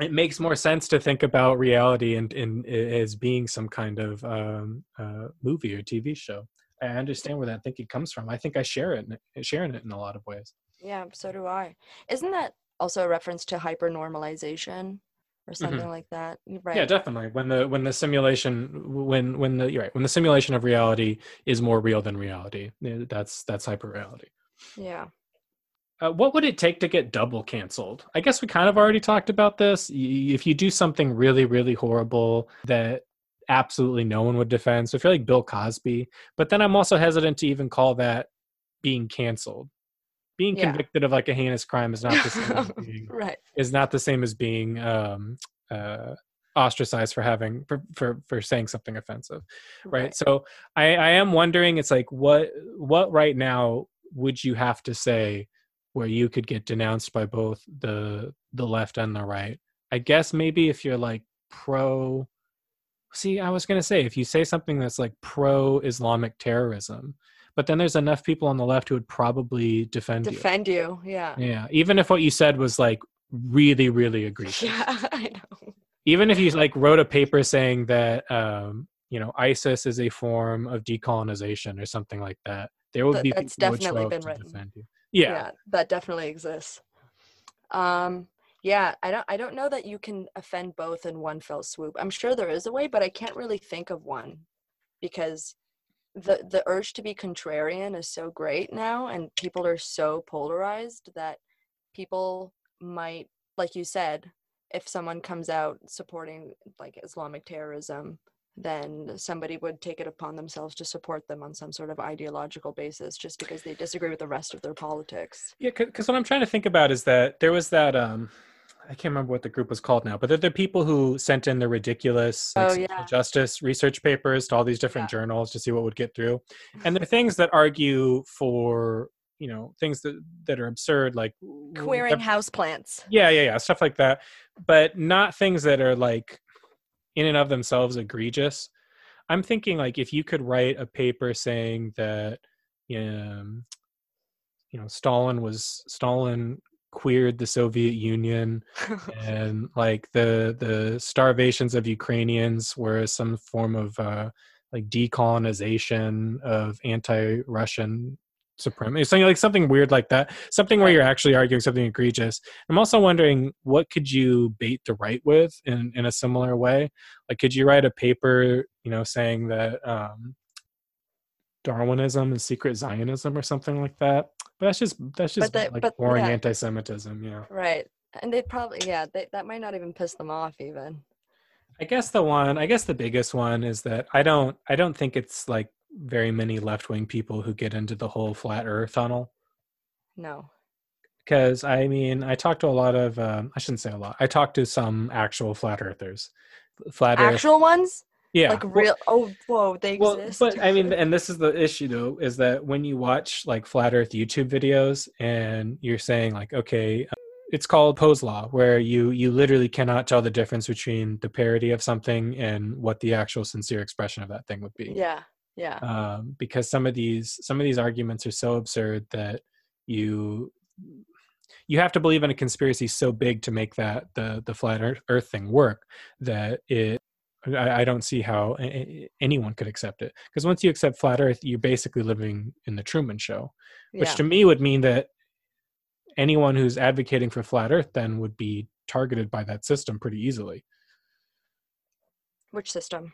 it makes more sense to think about reality and in, as being some kind of um, uh, movie or TV show. I understand where that thinking comes from. I think I share it, sharing it in a lot of ways. yeah so do i isn't that also a reference to hypernormalization or something like that right Mm-hmm. Yeah, definitely. When the when the simulation when when the you're right when the simulation of reality is more real than reality, eh, that's that's hyperreality. yeah Uh, what would it take to get double canceled? I guess we kind of already talked about this. Y- If you do something really, really horrible that absolutely no one would defend, so if you're like Bill Cosby, but then I'm also hesitant to even call that being canceled. Being Yeah. convicted of like a heinous crime is not the same as being right is not the same as being um, uh, ostracized for having for, for for saying something offensive right, so I, I am wondering it's like what what right now would you have to say where you could get denounced by both the the left and the right. I guess maybe if you're like pro see i was going to say if you say something that's like pro islamic terrorism but then there's enough people on the left who would probably defend, defend you yeah. You yeah even if what you said was like really really egregious. Yeah i know. Even if you like wrote a paper saying that um you know isis is a form of decolonization or something like that there would That- be that's people who would show definitely been to written. defend you yeah, that definitely exists um Yeah, I don't I don't know that you can offend both in one fell swoop. I'm sure there is a way, but I can't really think of one because the the urge to be contrarian is so great now and people are so polarized that people might like you said if someone comes out supporting like Islamic terrorism then somebody would take it upon themselves to support them on some sort of ideological basis just because they disagree with the rest of their politics. Yeah, because what I'm trying to think about is that there was that um, I can't remember what the group was called now, but they're the people who sent in the ridiculous like, Oh, yeah. justice research papers to all these different journals to see what would get through. And there are things that argue for you know things that that are absurd, like Queering houseplants. yeah, yeah, yeah, stuff like that, but not things that are like in and of themselves egregious. I'm thinking like if you could write a paper saying that um, you know Stalin was Stalin queered the Soviet Union and like the the starvations of Ukrainians were some form of uh, like decolonization of anti-Russian supremacy, something like something weird like that. Something where you're actually arguing something egregious. I'm also wondering what could you bait the right with in in a similar way. Like, could you write a paper, you know, saying that um, Darwinism is secret Zionism or something like that? But that's just that's just they- like but- boring yeah. anti-Semitism, you know. right. And they probably yeah, they, that might not even piss them off even. I guess the one, I guess the biggest one is that I don't, I don't think it's like very many left-wing people who get into the whole flat Earth tunnel. No. Because I mean, I talked to a lot of, um, I shouldn't say a lot. I talked to some actual flat earthers. Flat Earth, Actual ones? yeah, Like well- real oh whoa, they well, exist. but I mean, and this is the issue though, is that when you watch like flat Earth YouTube videos and you're saying like, okay, uh, it's called Poe's law, where you you literally cannot tell the difference between the parody of something and what the actual sincere expression of that thing would be. yeah. Yeah. Um, because some of these some of these arguments are so absurd that you you have to believe in a conspiracy so big to make that the the flat earth, thing work that it I, I don't see how anyone could accept it because once you accept flat earth you're basically living in the truman show which yeah. to me would mean that anyone who's advocating for flat earth then would be targeted by that system pretty easily Which system?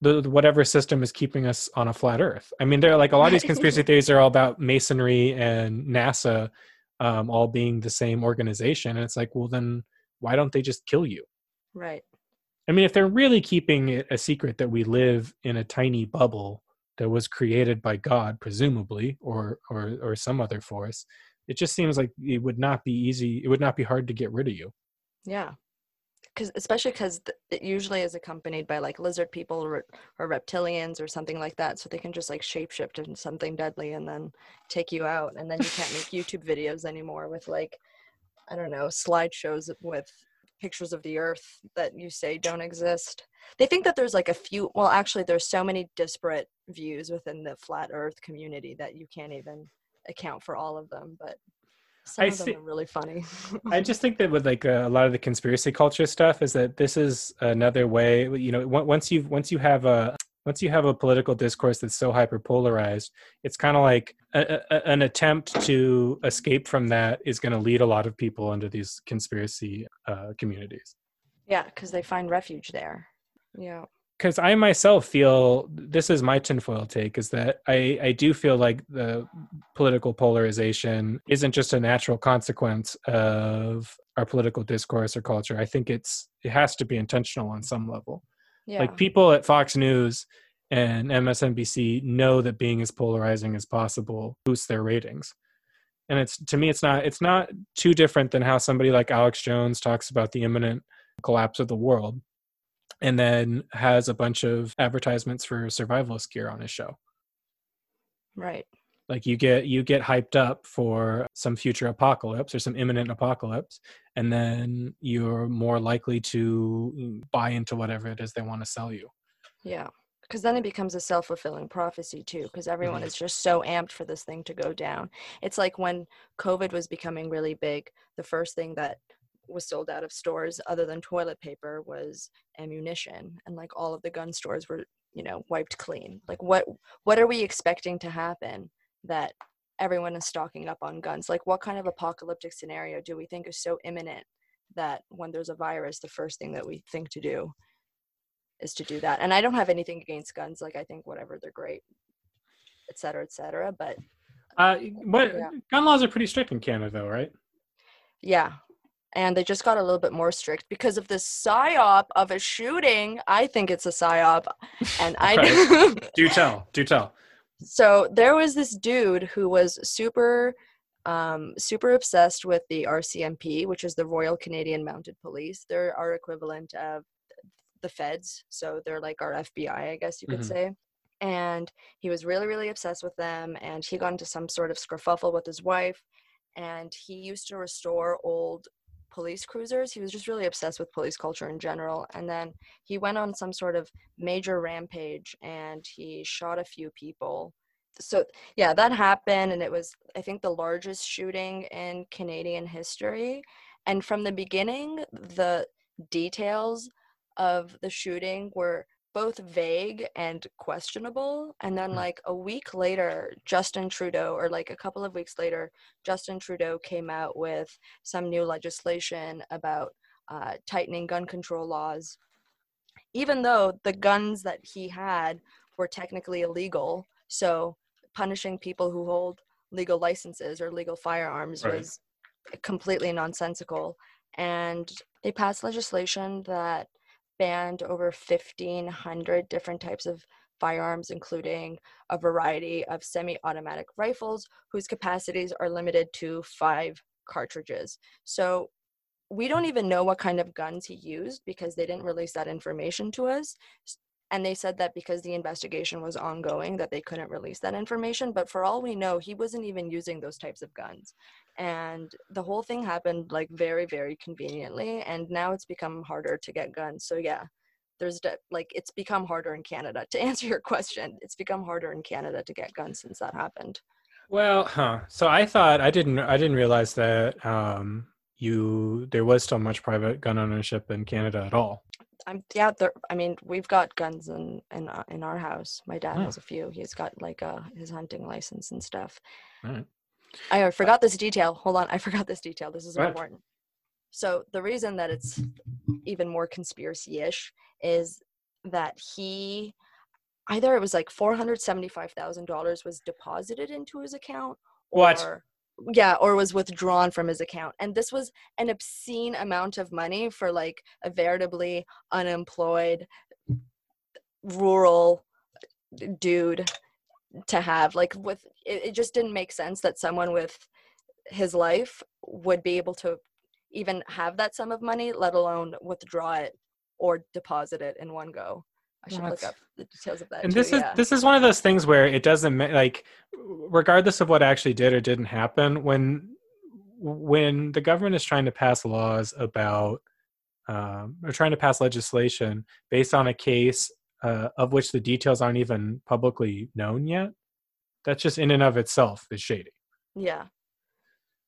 The the- whatever system is keeping us on a flat earth. I mean there are like a lot of these conspiracy theories are all about masonry and nasa um, all being the same organization. And it's like well then why don't they just kill you? Right. i mean if they're really keeping it a secret that we live in a tiny bubble that was created by god presumably or or or some other force it just seems like it would not be easy it would not be hard to get rid of you. Yeah. Cause especially because it usually is accompanied by like lizard people or, or reptilians or something like that, so they can just like shapeshift into something deadly and then take you out, and then you can't make YouTube videos anymore with like, I don't know, slideshows with pictures of the Earth that you say don't exist. They think that there's like a few. Well, actually, there's so many disparate views within the flat Earth community that you can't even account for all of them, but. Some I of them see- are really funny. I just think that with like uh, a lot of the conspiracy culture stuff is that this is another way. You know, once you once you have a once you have a political discourse that's so hyper polarized, it's kind of like a, a, an attempt to escape from that is going to lead a lot of people into these conspiracy uh, communities. Yeah, because they find refuge there. Yeah. Because I myself feel this is my tinfoil take is that I, I do feel like the political polarization isn't just a natural consequence of our political discourse or culture. I think it's it has to be intentional on some level. Yeah. Like people at Fox News and MSNBC know that being as polarizing as possible boosts their ratings. And it's to me it's not it's not too different than how somebody like Alex Jones talks about the imminent collapse of the world and then has a bunch of advertisements for survivalist gear on his show. right. Like you get you get hyped up for some future apocalypse or some imminent apocalypse, and then you're more likely to buy into whatever it is they want to sell you. Yeah. Because then it becomes a self fulfilling prophecy too, because everyone Mhm. is just so amped for this thing to go down. It's like when COVID was becoming really big, the first thing that was sold out of stores other than toilet paper was ammunition and like all of the gun stores were you know wiped clean like what what are we expecting to happen that everyone is stocking up on guns like what kind of apocalyptic scenario do we think is so imminent that when there's a virus, the first thing that we think to do is to do that. And I don't have anything against guns. Like I think whatever, they're great, et cetera, et cetera. But Uh, what Yeah. gun laws are pretty strict in Canada, though, right? yeah. And they just got a little bit more strict because of this psyop of a shooting. I think it's a psyop. And I Do tell. Do tell. so there was this dude who was super um, super obsessed with the RCMP, which is the Royal Canadian Mounted Police. They're our equivalent of the feds, so they're like our FBI, I guess you could Mhm. say. And he was really, really obsessed with them, and he got into some sort of skerfuffle with his wife, and he used to restore old police cruisers. He was just really obsessed with police culture in general, and then he went on some sort of major rampage, and he shot a few people so yeah that happened and it was i think the largest shooting in canadian history and from the beginning the details of the shooting were both vague and questionable and then Hmm. like a week later justin trudeau or like a couple of weeks later justin trudeau came out with some new legislation about uh, tightening gun control laws even though the guns that he had were technically illegal so punishing people who hold legal licenses or legal firearms Right. was completely nonsensical and they passed legislation that banned over 1500 different types of firearms including a variety of semi-automatic rifles whose capacities are limited to 5 cartridges. So we don't even know what kind of guns he used because they didn't release that information to us. And they said that because the investigation was ongoing that they couldn't release that information but for all we know he wasn't even using those types of guns and the whole thing happened like very very conveniently and now it's become harder to get guns so yeah there's de- like it's become harder in canada to answer your question it's become harder in canada to get guns since that happened Well, huh. So I thought I didn't I didn't realize that um you there was still much private gun ownership in Canada at all. i'm yeah there i mean we've got guns in in, uh, in our house my dad Oh. has a few he's got like uh his hunting license and stuff. I uh, forgot this detail. Hold on, I forgot this detail. This is ahead. important. So the reason that it's even more conspiracy-ish is that he either it was like four hundred seventy-five thousand dollars was deposited into his account, What? yeah, or was withdrawn from his account, and this was an obscene amount of money for like a veritably unemployed rural dude to have like with it, it just didn't make sense that someone with his life would be able to even have that sum of money let alone withdraw it or deposit it in one go i should Well, look up the details of that and too, this is yeah. this is one of those things where it doesn't like regardless of what actually did or didn't happen when when the government is trying to pass laws about um, or trying to pass legislation based on a case uh, of which the details aren't even publicly known yet that's just in and of itself is shady. Yeah.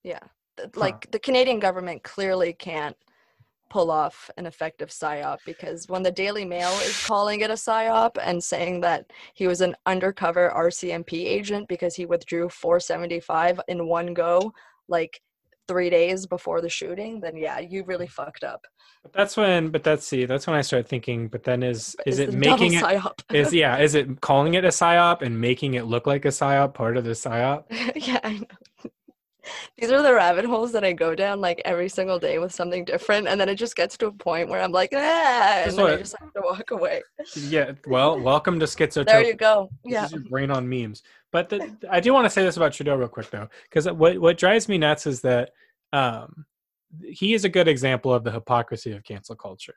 Yeah. Th- Huh. like the canadian government clearly can't pull off an effective psyop because when the daily mail is calling it a psyop and saying that he was an undercover rcmp agent because he withdrew 475 in one go like three days before the shooting then yeah you really fucked up. But that's when but that's see that's when i start thinking but then is is It's it making it psyop. is yeah is it calling it a psyop and making it look like a psyop part of the psyop? Yeah I know. these are the rabbit holes that i go down like every single day with something different and then it just gets to a point where i'm like ah, and then i just have to walk away. Yeah well welcome to schizotopia there you go. This yeah. is your brain on memes. But the, I do want to say this about Trudeau real quick though, because what what drives me nuts is that um, he is a good example of the hypocrisy of cancel culture.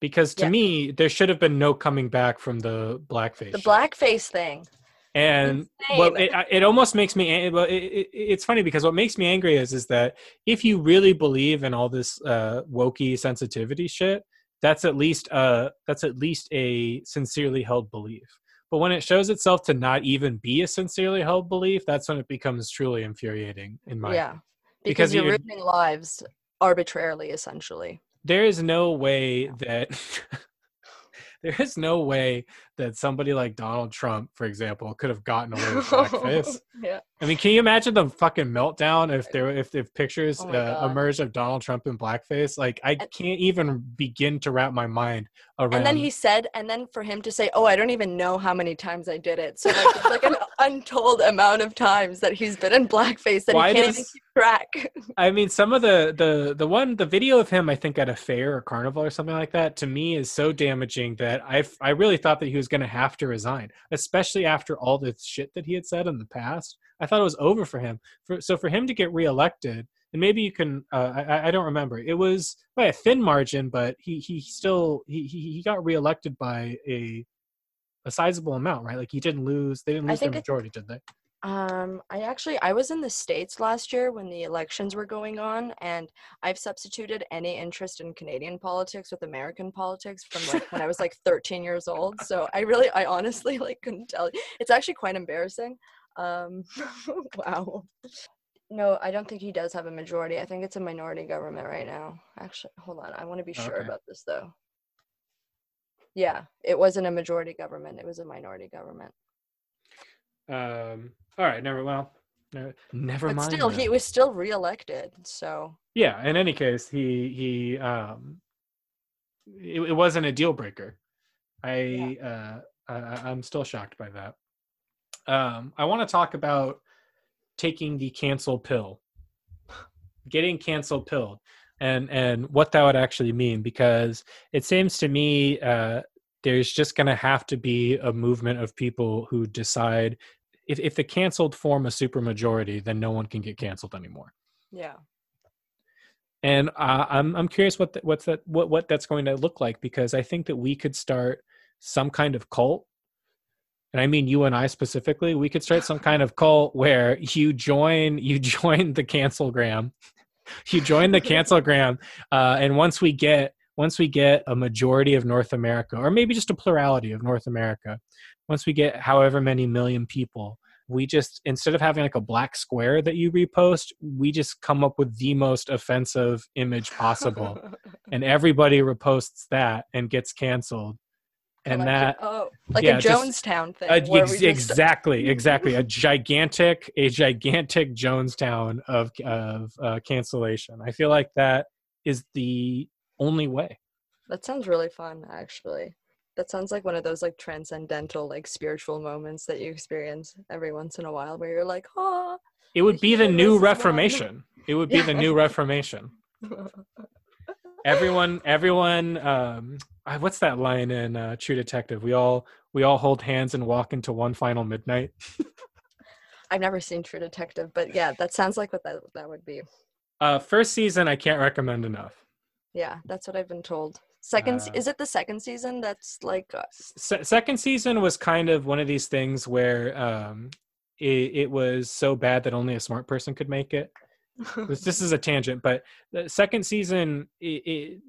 Because to Yeah. me, there should have been no coming back from the blackface. the shit. blackface thing and well, it, it almost makes me. Well, it, it, it's funny because what makes me angry is is that if you really believe in all this uh, wokey sensitivity shit, that's at least uh that's at least a sincerely held belief. But when it shows itself to not even be a sincerely held belief, that's when it becomes truly infuriating. In my yeah opinion. because, because you're you're- ruining lives arbitrarily essentially there is no way that there is no way that somebody like Donald Trump, for example, could have gotten away with blackface. yeah. I mean, can you imagine the fucking meltdown if there if if pictures Oh uh, emerged of Donald Trump in blackface? Like, I And- can't even begin to wrap my mind around. And then he said, and then for him to say, "Oh, I don't even know how many times I did it." So like, it's like an untold amount of times that he's been in blackface that Why he can't even keep track. I mean, some of the the the one the video of him, I think at a fair or carnival or something like that, to me is so damaging that I I really thought that he was going to have to resign, especially after all the shit that he had said in the past. I thought it was over for him. For, so for him to get reelected, and maybe you can, uh, I- don't remember. It was by a thin margin, but he he still he he, he got reelected by a a sizable amount, right? Like he didn't lose. They didn't lose their majority, did they? Um, I actually I was in the states last year when the elections were going on, and I've substituted any interest in Canadian politics with American politics from like when I was like 13 years old. So I really, I honestly like couldn't tell. you. It's actually quite embarrassing. Um, wow. No, I don't think he does have a majority. I think it's a minority government right now. Actually, hold on. I want to be sure Okay. about this though. Yeah, it wasn't a majority government. It was a minority government. Um. All right. Never. Well. No, never But mind. still, he was still reelected. So yeah in any case he he um it, it wasn't a deal breaker i uh I, i'm still shocked by that um i want to talk about taking the cancel pill getting cancel pilled and and what that would actually mean because it seems to me uh there's just going to have to be a movement of people who decide if, if the canceled form a supermajority then no one can get canceled anymore yeah. and uh, I'm I'm curious what the, what's that what what that's going to look like because I think that we could start some kind of cult, and I mean you and I specifically. We could start some kind of cult where you join you join the cancelgram, you join the cancelgram, uh, and once we get once we get a majority of North America, or maybe just a plurality of North America, once we get however many million people, we just instead of having like a black square that you repost, we just come up with the most offensive image possible, and everybody reposts that and gets canceled. And Like, that oh, like yeah, a just- Jonestown thing. where ex- exactly, exactly. A gigantic, a gigantic Jonestown of of uh, cancellation. I feel like that is the only way. That sounds really fun, actually. That sounds like one of those like transcendental, like spiritual moments that you experience every once in a while, where you're like, "Oh, It would be the new is one. Reformation. It would be the new Reformation. Everyone, everyone. Um, what's that line in uh, True Detective? We all we all hold hands and walk into one final midnight. I've never seen True Detective, but yeah, that sounds like what that that would be. Uh, first season, I can't recommend enough. Yeah, that's what I've been told. Second, Uh, is it the second season? That's like, uh, Se- second season was kind of one of these things where um, it, it was so bad that only a smart person could make it. this, this is a tangent, but the second season it, it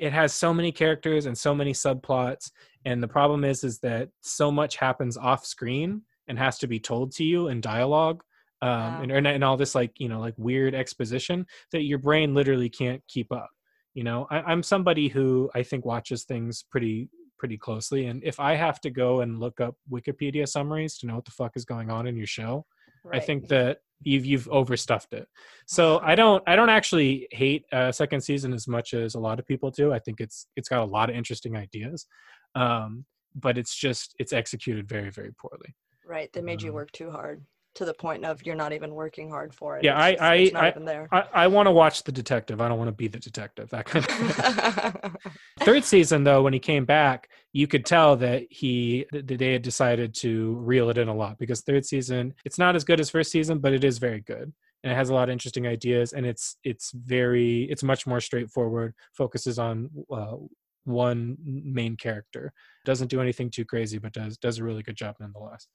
it has so many characters and so many subplots, and the problem is is that so much happens off screen and has to be told to you in dialogue. Um, Wow. and, and and all this like you know like weird exposition that your brain literally can't keep up. You know, I, I'm somebody who I think watches things pretty pretty closely, and if I have to go and look up Wikipedia summaries to know what the fuck is going on in your show, I think that you've you've overstuffed it. So I don't I don't actually hate uh, second season as much as a lot of people do. I think it's it's got a lot of interesting ideas, um, but it's just it's executed very very poorly. right. They made you um, work too hard to the point of you're not even working hard for it. Yeah, It's I- just- I- not I- even there. I, I want to watch the detective. I don't want to be the detective. That kind of third season though when he came back you could tell that he that they had decided to reel it in a lot because third season it's not as good as first season but it is very good and it has a lot of interesting ideas and it's it's very it's much more straightforward focuses on uh, one main character doesn't do anything too crazy but does does a really good job nonetheless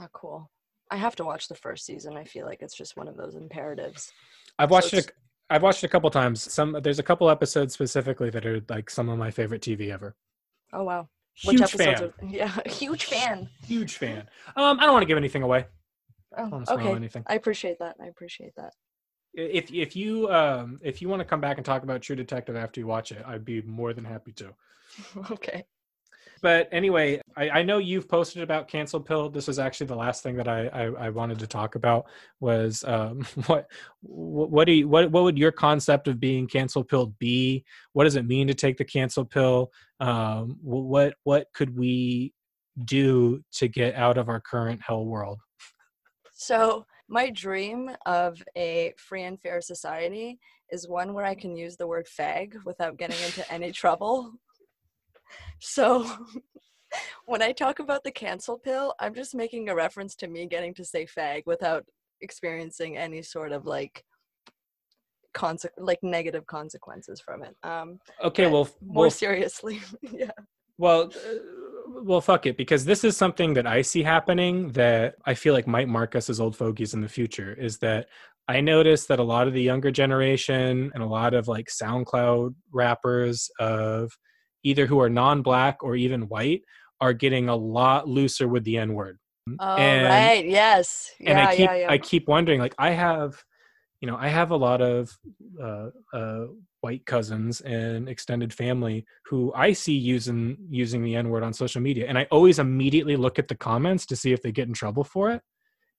oh, cool. I have to watch the first season. I feel like it's just one of those imperatives. i've So watched it it's- i've watched it a couple times some there's a couple episodes specifically that are like some of my favorite tv ever Oh wow. huge Which episodes fan are yeah, huge fan. huge fan um i don't want to give anything away Oh, spoil okay. anything. I appreciate that. I appreciate that. If if you um if you want to come back and talk about True Detective after you watch it, I'd be more than happy to. okay. But anyway, I, I know you've posted about cancel pill. This was actually the last thing that I I, I wanted to talk about was um, what what do you what what would your concept of being cancel Pill be? What does it mean to take the cancel pill? Um, what what could we do to get out of our current hell world? So my dream of a free and fair society is one where I can use the word fag without getting into any trouble. So when I talk about the cancel pill, I'm just making a reference to me getting to say fag without experiencing any sort of like conse- like negative consequences from it. Um Okay, well, more well, seriously, yeah. Well, uh, well, fuck it, because this is something that I see happening that I feel like might mark us as old fogies in the future. Is that I notice that a lot of the younger generation and a lot of like SoundCloud rappers of either who are non-black or even white are getting a lot looser with the N-word. Oh And- right, yes. Yeah, and I keep yeah, yeah. I keep wondering like I have you know I have a lot of uh, uh, white cousins and extended family who I see using using the N word on social media, and I always immediately look at the comments to see if they get in trouble for it.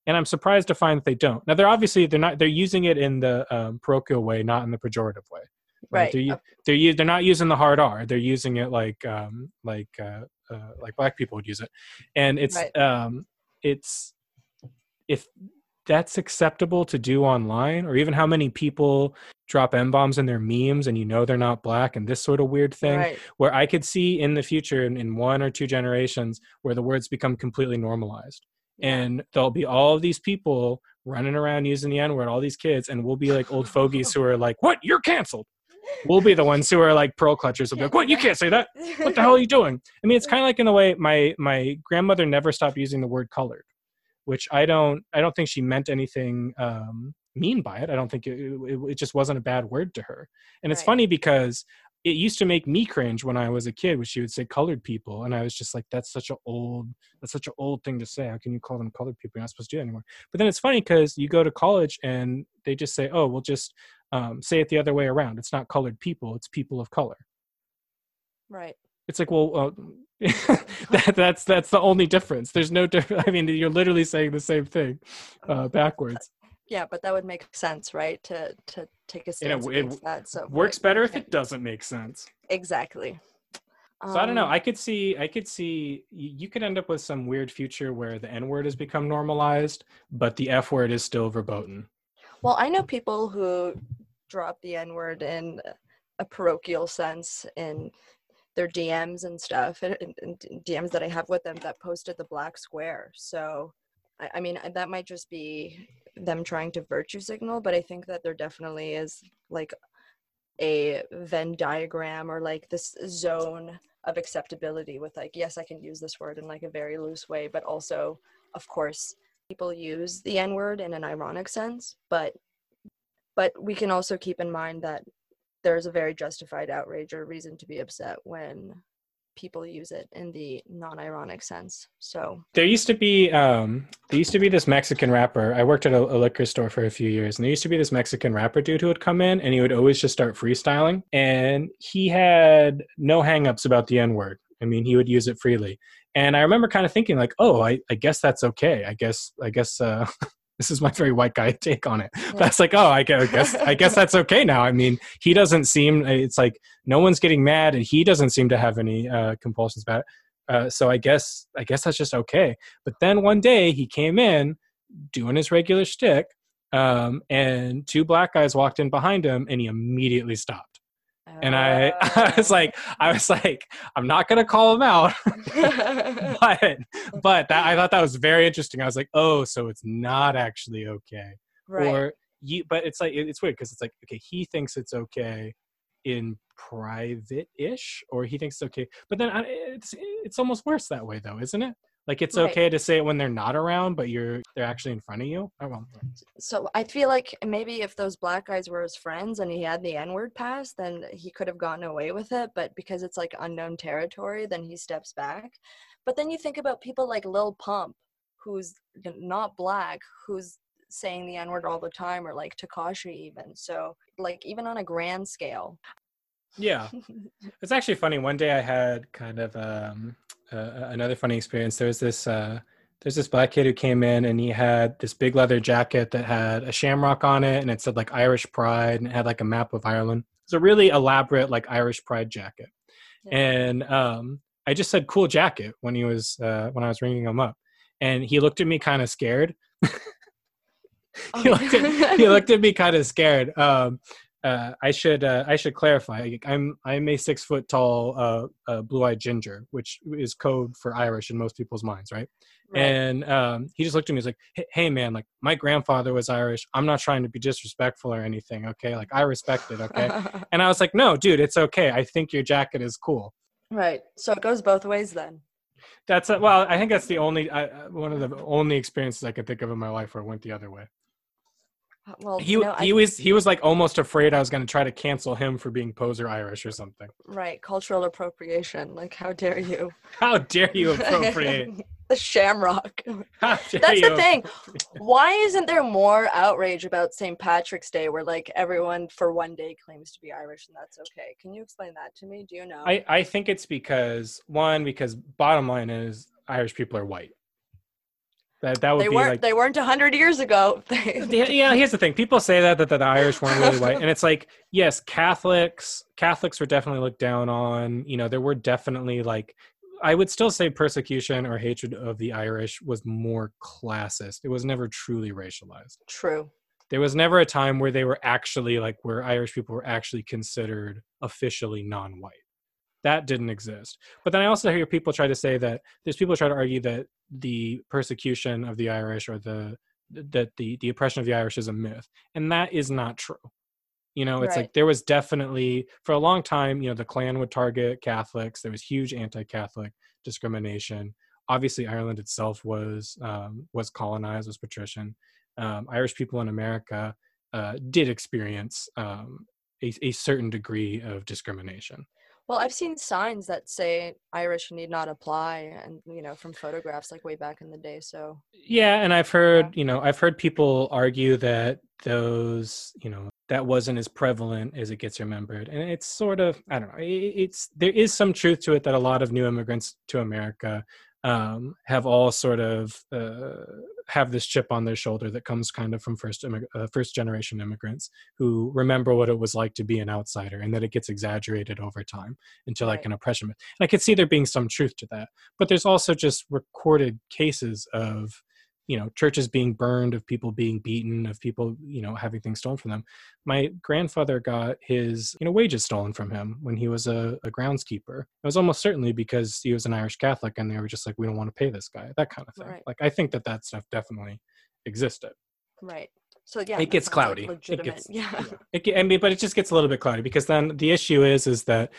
And I'm surprised to find that they don't. Now they're obviously they're not they're using it in the um, parochial way, not in the pejorative way. Right. They're, they're they're not using the hard R. They're using it like um, like uh, uh, like black people would use it, and it's Right. um, it's if that's acceptable to do online, or even how many people drop m bombs in their memes, and you know they're not black, and this sort of weird thing, Right. where I could see in the future, in, in one or two generations, where the words become completely normalized. And there'll be all of these people running around using the N word, all these kids, and we'll be like old fogies who are like, What? You're canceled. We'll be the ones who are like pearl clutchers. Will be like, What? You can't say that. What the hell are you doing? I mean, it's kind of like in the way my my grandmother never stopped using the word colored, which I don't I don't think she meant anything um, mean by it. I don't think it, it, it just wasn't a bad word to her. And it's Right. funny because it used to make me cringe when I was a kid when she would say colored people, and I was just like, "That's such an old, that's such an old thing to say. How can you call them colored people? You're not supposed to do that anymore." But then it's funny because you go to college and they just say, "Oh, we'll just um, say it the other way around. It's not colored people; it's people of color." Right. It's like, well, uh, that, that's that's the only difference. There's no difference. I mean, you're literally saying the same thing uh, backwards. Yeah, but that would make sense, right? To to take a And it it that. So Works right, better if it doesn't make sense. exactly. So I don't know. Um, I could see. I could see. You, you could end up with some weird future where the N word has become normalized, but the F word is still verboten. Well, I know people who drop the N word in a parochial sense in their DMs and stuff, and, and- DMs that I have with them that posted the black square. So, I, I mean, that might just be them trying to virtue signal, but I think that there definitely is like a Venn diagram or like this zone of acceptability with like, yes, I can use this word in like a very loose way, but also, of course, people use the N word in an ironic sense, but but we can also keep in mind that there's a very justified outrage or reason to be upset when people use it in the non-ironic sense. So There used to be. Um, there used to be this Mexican rapper. I worked at a, a liquor store for a few years, and there used to be this Mexican rapper dude who would come in, and he would always just start freestyling, and he had no hangups about the N word. I mean, he would use it freely. And I remember kind of thinking, like, oh, I, I guess that's okay. I guess, I guess, uh, this is my very white guy take on it. That's like, oh, I I guess, I guess that's okay now. I mean, he doesn't seem. It's like no one's getting mad, and he doesn't seem to have any uh, compulsions about it. Uh, so I guess, I guess that's just okay. But then one day he came in doing his regular shtick, um, and two black guys walked in behind him, and he immediately stopped. And I, I was like, I was like, I'm not gonna call him out, but but that, I thought that was very interesting. I was like, oh, so it's not actually okay, right. or you. But it's like it- it's weird because it's like okay, he thinks it's okay in private-ish, or he thinks it's okay. But then I, it's it's almost worse that way, though, isn't it? Like it's Right. okay to say it when they're not around, but you're they're actually in front of you. Oh, well, so I feel like maybe if those black guys were his friends and he had the N word pass, then he could have gotten away with it. But because it's like unknown territory, then he steps back. But then you think about people like Lil Pump, who's not black, who's saying the N word all the time, or like Tekashi even. So like even on a grand scale. yeah. It's actually funny. One day I had kind of um uh, another funny experience. There was this uh, there's this black kid who came in and he had this big leather jacket that had a shamrock on it and it said like Irish Pride and it had like a map of Ireland. It's a really elaborate like Irish Pride jacket. Yeah. And um, I just said cool jacket when he was uh, when I was ringing him up, and he looked at me kind of scared. he, looked at, he looked at me kind of scared. Um, uh, I should uh, I should clarify. I'm I'm a six foot tall uh, uh blue eyed ginger, which is code for Irish in most people's minds, right? right. And um, he just looked at me. He's like, "Hey, man, like my grandfather was Irish. I'm not trying to be disrespectful or anything. Okay, like I respect it. Okay." and I was like, "No, dude, it's okay. I think your jacket is cool." Right. So it goes both ways then. That's a, well. I think that's the only uh, one of the only experiences I can think of in my life where it went the other way. Uh, well, he no, he I, was he was like almost afraid I was going to try to cancel him for being poser Irish or something. Right, cultural appropriation. Like, how dare you? How dare you appropriate the Shamrock? That's the thing. Why isn't there more outrage about St. Patrick's Day, where like everyone for one day claims to be Irish and that's okay? Can you explain that to me? Do you know? I I think it's because one because bottom line is Irish people are white. That that would they be weren't like, they weren't hundred years ago. yeah, here's the thing: people say that, that that the Irish weren't really white, and it's like yes, Catholics Catholics were definitely looked down on. You know, there were definitely like I would still say persecution or hatred of the Irish was more classist. It was never truly racialized. True. There was never a time where they were actually like where Irish people were actually considered officially non-white that didn't exist. But then I also hear people try to say that there's people try to argue that the persecution of the Irish or the that the the oppression of the Irish is a myth, and that is not true. You know, it's right. like there was definitely for a long time. You know, the Klan would target Catholics. There was huge anti-Catholic discrimination. Obviously, Ireland itself was um, was colonized, was patrician. Um, Irish people in America uh, did experience um, a, a certain degree of discrimination. Well, I've seen signs that say Irish need not apply, and you know, from photographs like way back in the day. So yeah, and I've heard you know I've heard people argue that those you know that wasn't as prevalent as it gets remembered, and it's sort of I don't know. It's there is some truth to it that a lot of new immigrants to America um, have all sort of uh, have this chip on their shoulder that comes kind of from first immig- uh, first generation immigrants who remember what it was like to be an outsider and that it gets exaggerated over time into like an oppression. And I could see there being some truth to that, but there's also just recorded cases of you know churches being burned of people being beaten of people you know having things stolen from them. My grandfather got his you know wages stolen from him when he was a, a groundskeeper. It was almost certainly because he was an irish catholic and they were just like we don't want to pay this guy that kind of thing. Right. like i think that that stuff definitely existed. Right. So yeah it gets cloudy like it gets yeah, yeah. It, I mean, but it just gets a little bit cloudy because then the issue is is that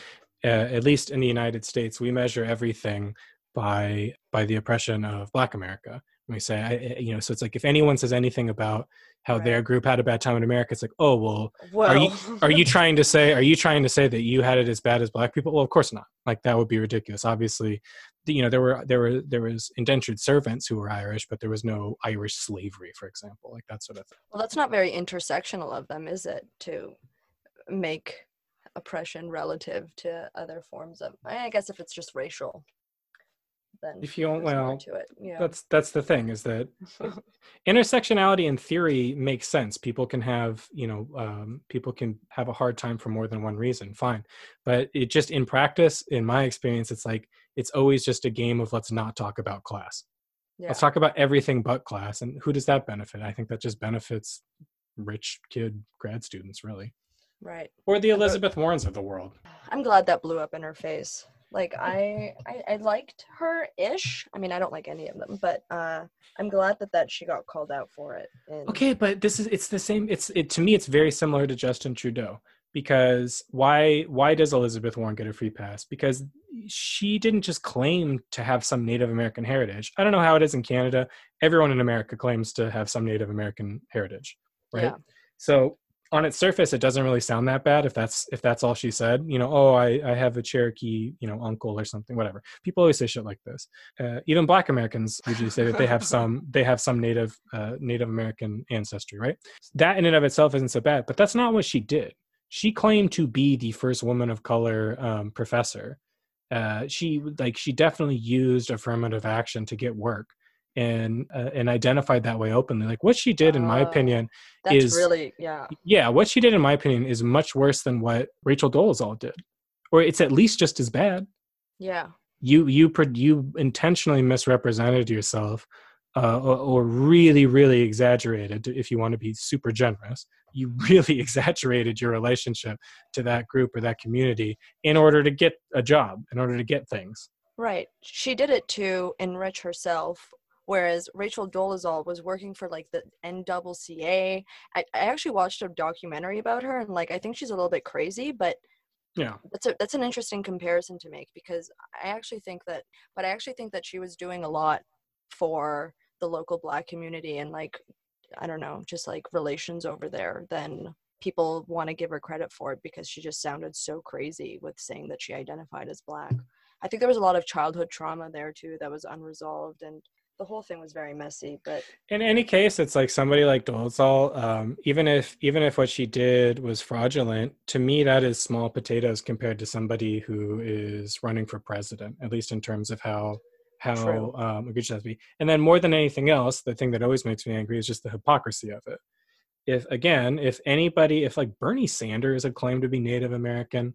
uh, at least in the united states we measure everything by by the oppression of black america we say I, eh, eh, you know so it's like if anyone says anything about how right. their group had a bad time in america it's like oh well, well. are you are you trying to say are you trying to say that you had it as bad as black people well of course not like that would be ridiculous obviously you know there were there were there was indentured servants who were irish but there was no irish slavery for example like that sort of thing well that's not very intersectional of them is it to make oppression relative to other forms of i guess if it's just racial then if you don't well to it yeah. that's that's the thing is that intersectionality in theory makes sense. People can have you know um, people can have a hard time for more than one reason fine. But it just in practice in my experience it's like it's always just a game of let's not talk about class. Yeah. let's talk about everything but class and who does that benefit? I think that just benefits rich kid grad students really. Right. Or the elizabeth warrens of the world. I'm glad that blew up in her face like I, I, I liked her ish. I mean, I don't like any of them, but uh, I'm glad that that she got called out for it. And... Okay, but this is it's the same. It's it to me. It's very similar to Justin Trudeau because why why does Elizabeth Warren get a free pass? Because she didn't just claim to have some Native American heritage. I don't know how it is in Canada. Everyone in America claims to have some Native American heritage, right? Yeah. So on its surface it doesn't really sound that bad if that's if that's all she said you know oh i i have a cherokee you know uncle or something whatever. People always say shit like this. Uh, even black americans usually say that they have some they have some native uh, native american ancestry right? That in and of itself isn't so bad but that's not what she did. She claimed to be the first woman of color um, professor. Uh, she like she definitely used affirmative action to get work and uh, and identified that way openly like what she did in my Oh, opinion That's is really yeah. yeah what she did in my opinion is much worse than what rachel dolezal did or it's at least just as bad Yeah. you you you intentionally misrepresented yourself uh, or, or really really exaggerated if you want to be super generous you really exaggerated your relationship to that group or that community in order to get a job in order to get things Right. She did it to enrich herself, whereas Rachel Dolezal was working for like the NCCA. I, I actually watched a documentary about her, and like I think she's a little bit crazy, but yeah that's a that's an interesting comparison to make because I actually think that, but I actually think that she was doing a lot for the local Black community and like I don't know, just like relations over there. Then people want to give her credit for it because she just sounded so crazy with saying that she identified as Black. I think there was a lot of childhood trauma there too that was unresolved, and the whole thing was very messy. But in any case it's like somebody like dolezal um, even if even if what she did was fraudulent to me that is small potatoes compared to somebody who is running for president at least in terms of how how True. um, egregious that has to be and then more than anything else the thing that always makes me angry is just the hypocrisy of it if again if anybody if like bernie sanders had claimed to be native american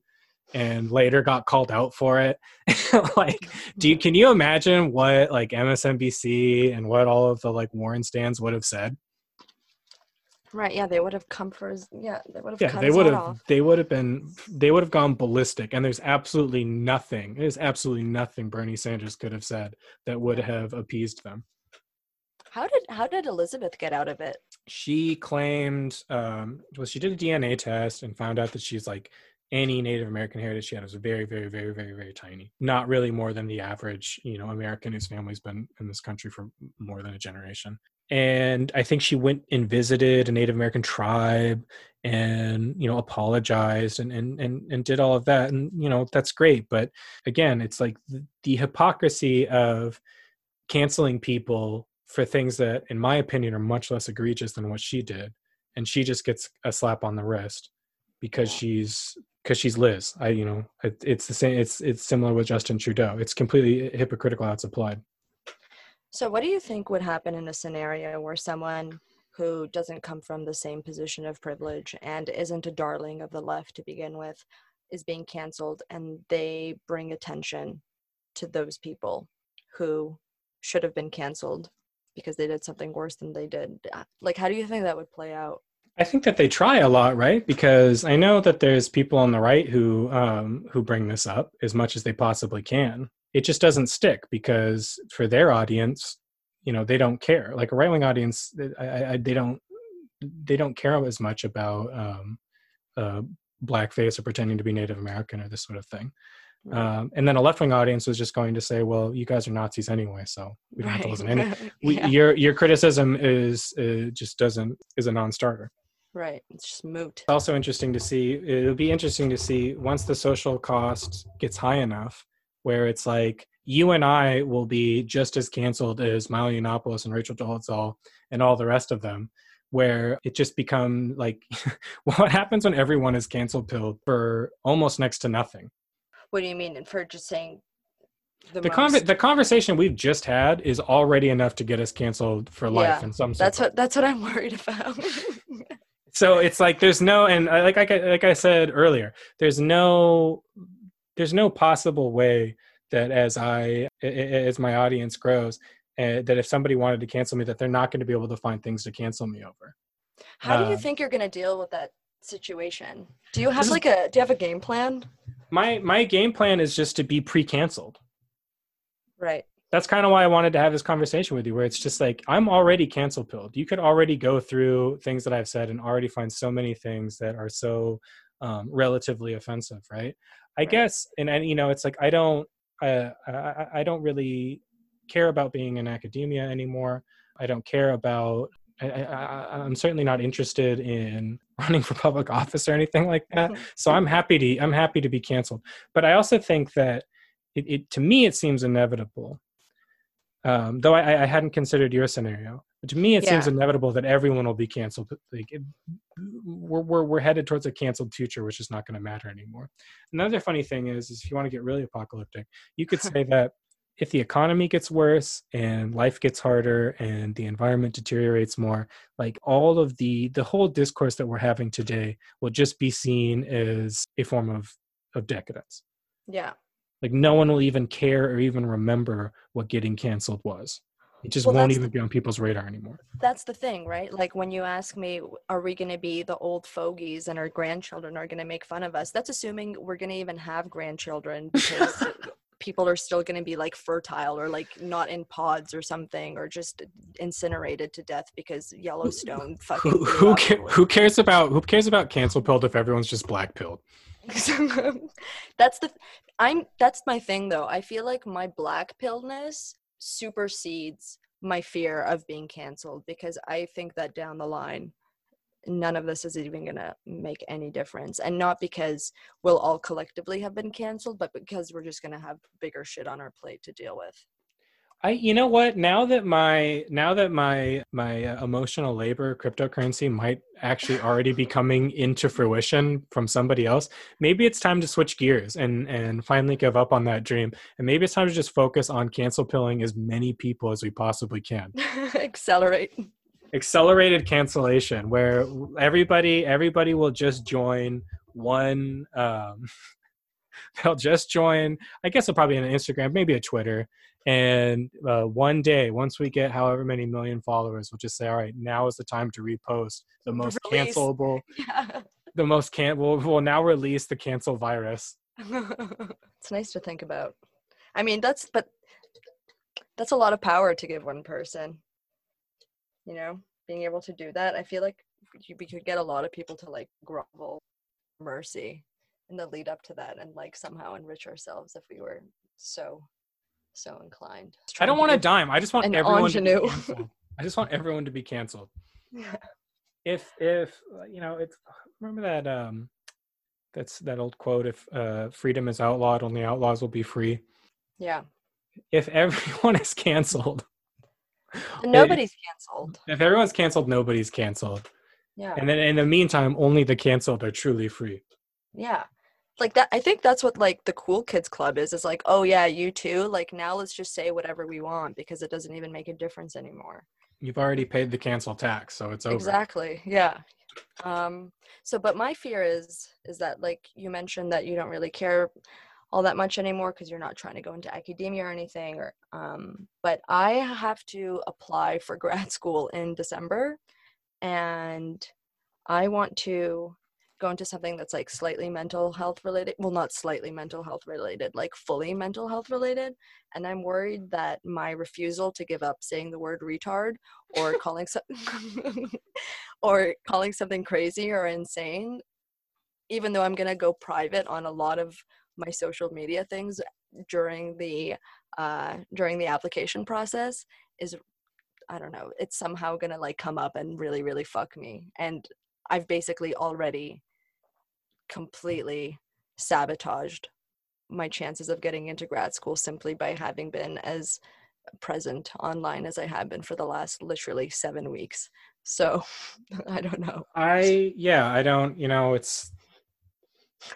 and later got called out for it. Like do you can you imagine what like msnbc and what all of the like warren stands would have said? Right, yeah, they would have come for his yeah, they would have yeah they would have off. they would have been they would have gone ballistic and there's absolutely nothing there's absolutely nothing bernie sanders could have said that would have appeased them. How did how did Elizabeth get out of it? she claimed um well she did a dna test and found out that she's like any native american heritage she had was very very very very very tiny. Not really more than the average you know american whose family's been in this country for more than a generation. And i think she went and visited a native american tribe and you know apologized and and and, and did all of that. And you know that's great. But again it's like the, the hypocrisy of canceling people for things that in my opinion are much less egregious than what she did. And she just gets a slap on the wrist because she's because she's liz i you know it, it's the same it's it's similar with justin trudeau it's completely hypocritical how it's applied So, what do you think would happen in a scenario where someone who doesn't come from the same position of privilege and isn't a darling of the left to begin with is being canceled and they bring attention to those people who should have been canceled because they did something worse than they did? Like, how do you think that would play out? I think that they try a lot, right? Because I know that there's people on the right who um, who bring this up as much as they possibly can. It just doesn't stick because for their audience, you know, they don't care. Like a right wing audience, they- I, I, they don't they don't care as much about um, uh, blackface or pretending to be Native American or this sort of thing. Right. Um, and then a left wing audience was just going to say, "Well, you guys are Nazis anyway, so we don't have to listen to any." We, yeah, Your your criticism is uh, just doesn't is a non-starter. Right. It's just moot. It's also interesting to see. It'll be interesting to see once the social cost gets high enough, where it's like you and I will be just as canceled as Milo Yiannopoulos and Rachel Dolezal and all the rest of them. Where it just become like, what happens when everyone is canceled pilled for almost next to nothing? What do you mean? And for just saying the, The the conversation we've just had is already enough to get us canceled for life Yeah, in some. that's what that's what I'm worried about. so it's like there's no and I- like I, like I said earlier there's no there's no possible way that as I as my audience grows uh, that if somebody wanted to cancel me that they're not going to be able to find things to cancel me over How do you Um, think you're going to deal with that situation? Do you have like a do you have a game plan? my my game plan is just to be pre-canceled Right. That's kind of why I wanted to have this conversation with you, where it's just like I'm already cancel pilled. You could already go through things that I've said and already find so many things that are so um, relatively offensive, right? I Right. guess, and, and you know, it's like I don't, uh, I, I don't really care about being in academia anymore. I don't care about. I, I, I- I'm certainly not interested in running for public office or anything like that. So I'm happy to I'm happy to be canceled. But I also think that it, it to me it seems inevitable Um, though I, I hadn't considered your scenario. But to me, it seems inevitable that everyone will be canceled. Like, it, we're, we're we're headed towards a canceled future, which is not going to matter anymore. Another funny thing is, is if you want to get really apocalyptic, you could say that if the economy gets worse and life gets harder and the environment deteriorates more, like all of the the whole discourse that we're having today will just be seen as a form of of decadence. Yeah. Like no one will even care or even remember what getting canceled was. It just Well, won't even be on people's radar anymore. That's the thing, right? Like when you ask me, are we going to be the old fogies and our grandchildren are going to make fun of us? That's assuming we're going to even have grandchildren because people are still going to be like fertile or like not in pods or something or just incinerated to death because Yellowstone fucking. Who who, ca- who cares about who cares about cancel pilled if everyone's just black pilled? that's the i'm that's my thing though. I feel like my black pilledness supersedes my fear of being canceled because i think that down the line none of this is even going to make any difference. And not because we'll all collectively have been canceled but because we're just going to have bigger shit on our plate to deal with I you know what? Now that my now that my my uh, emotional labor cryptocurrency might actually already be coming into fruition from somebody else maybe it's time to switch gears and and finally give up on that dream. And maybe it's time to just focus on cancel pilling as many people as we possibly can. Accelerate. Accelerated cancellation where everybody everybody will just join one um they'll just join i guess they'll probably an instagram maybe a twitter and uh, one day once we get however many million followers we'll just say all right now is the time to repost the most Release. cancelable yeah the most can we'll, we'll now release the cancel virus it's nice to think about. I mean, that's but that's a lot of power to give one person. You know, being able to do that, I feel like you- we could get a lot of people to like grovel mercy in the lead up to that, and like somehow enrich ourselves if we were so so inclined. i don't want a dime i just want an everyone to be canceled i just want everyone to be canceled Yeah. if if you know it's remember that um that's that old quote if uh freedom is outlawed only outlaws will be free yeah. if everyone is canceled And nobody's canceled. if everyone's canceled nobody's canceled Yeah. and then in the meantime only the canceled are truly free Yeah. Like that I think that's what like the cool kids club is. Is like, "Oh yeah, you too. Like now let's just say whatever we want because it doesn't even make a difference anymore." you've already paid the cancel tax so it's over Exactly. Yeah. Um so but my fear is is that like you mentioned that you don't really care all that much anymore because you're not trying to go into academia or anything or um but I have to apply for grad school in December and I want to go into something that's like slightly mental health related well not slightly mental health related like fully mental health related and i'm worried that my refusal to give up saying the word retard or calling so- or calling something crazy or insane even though i'm going to go private on a lot of my social media things during the uh during the application process is i don't know it's somehow going to like come up and really really fuck me and i've basically already completely sabotaged my chances of getting into grad school simply by having been as present online as I have been for the last literally seven weeks. So I don't know. i yeah i don't you know it's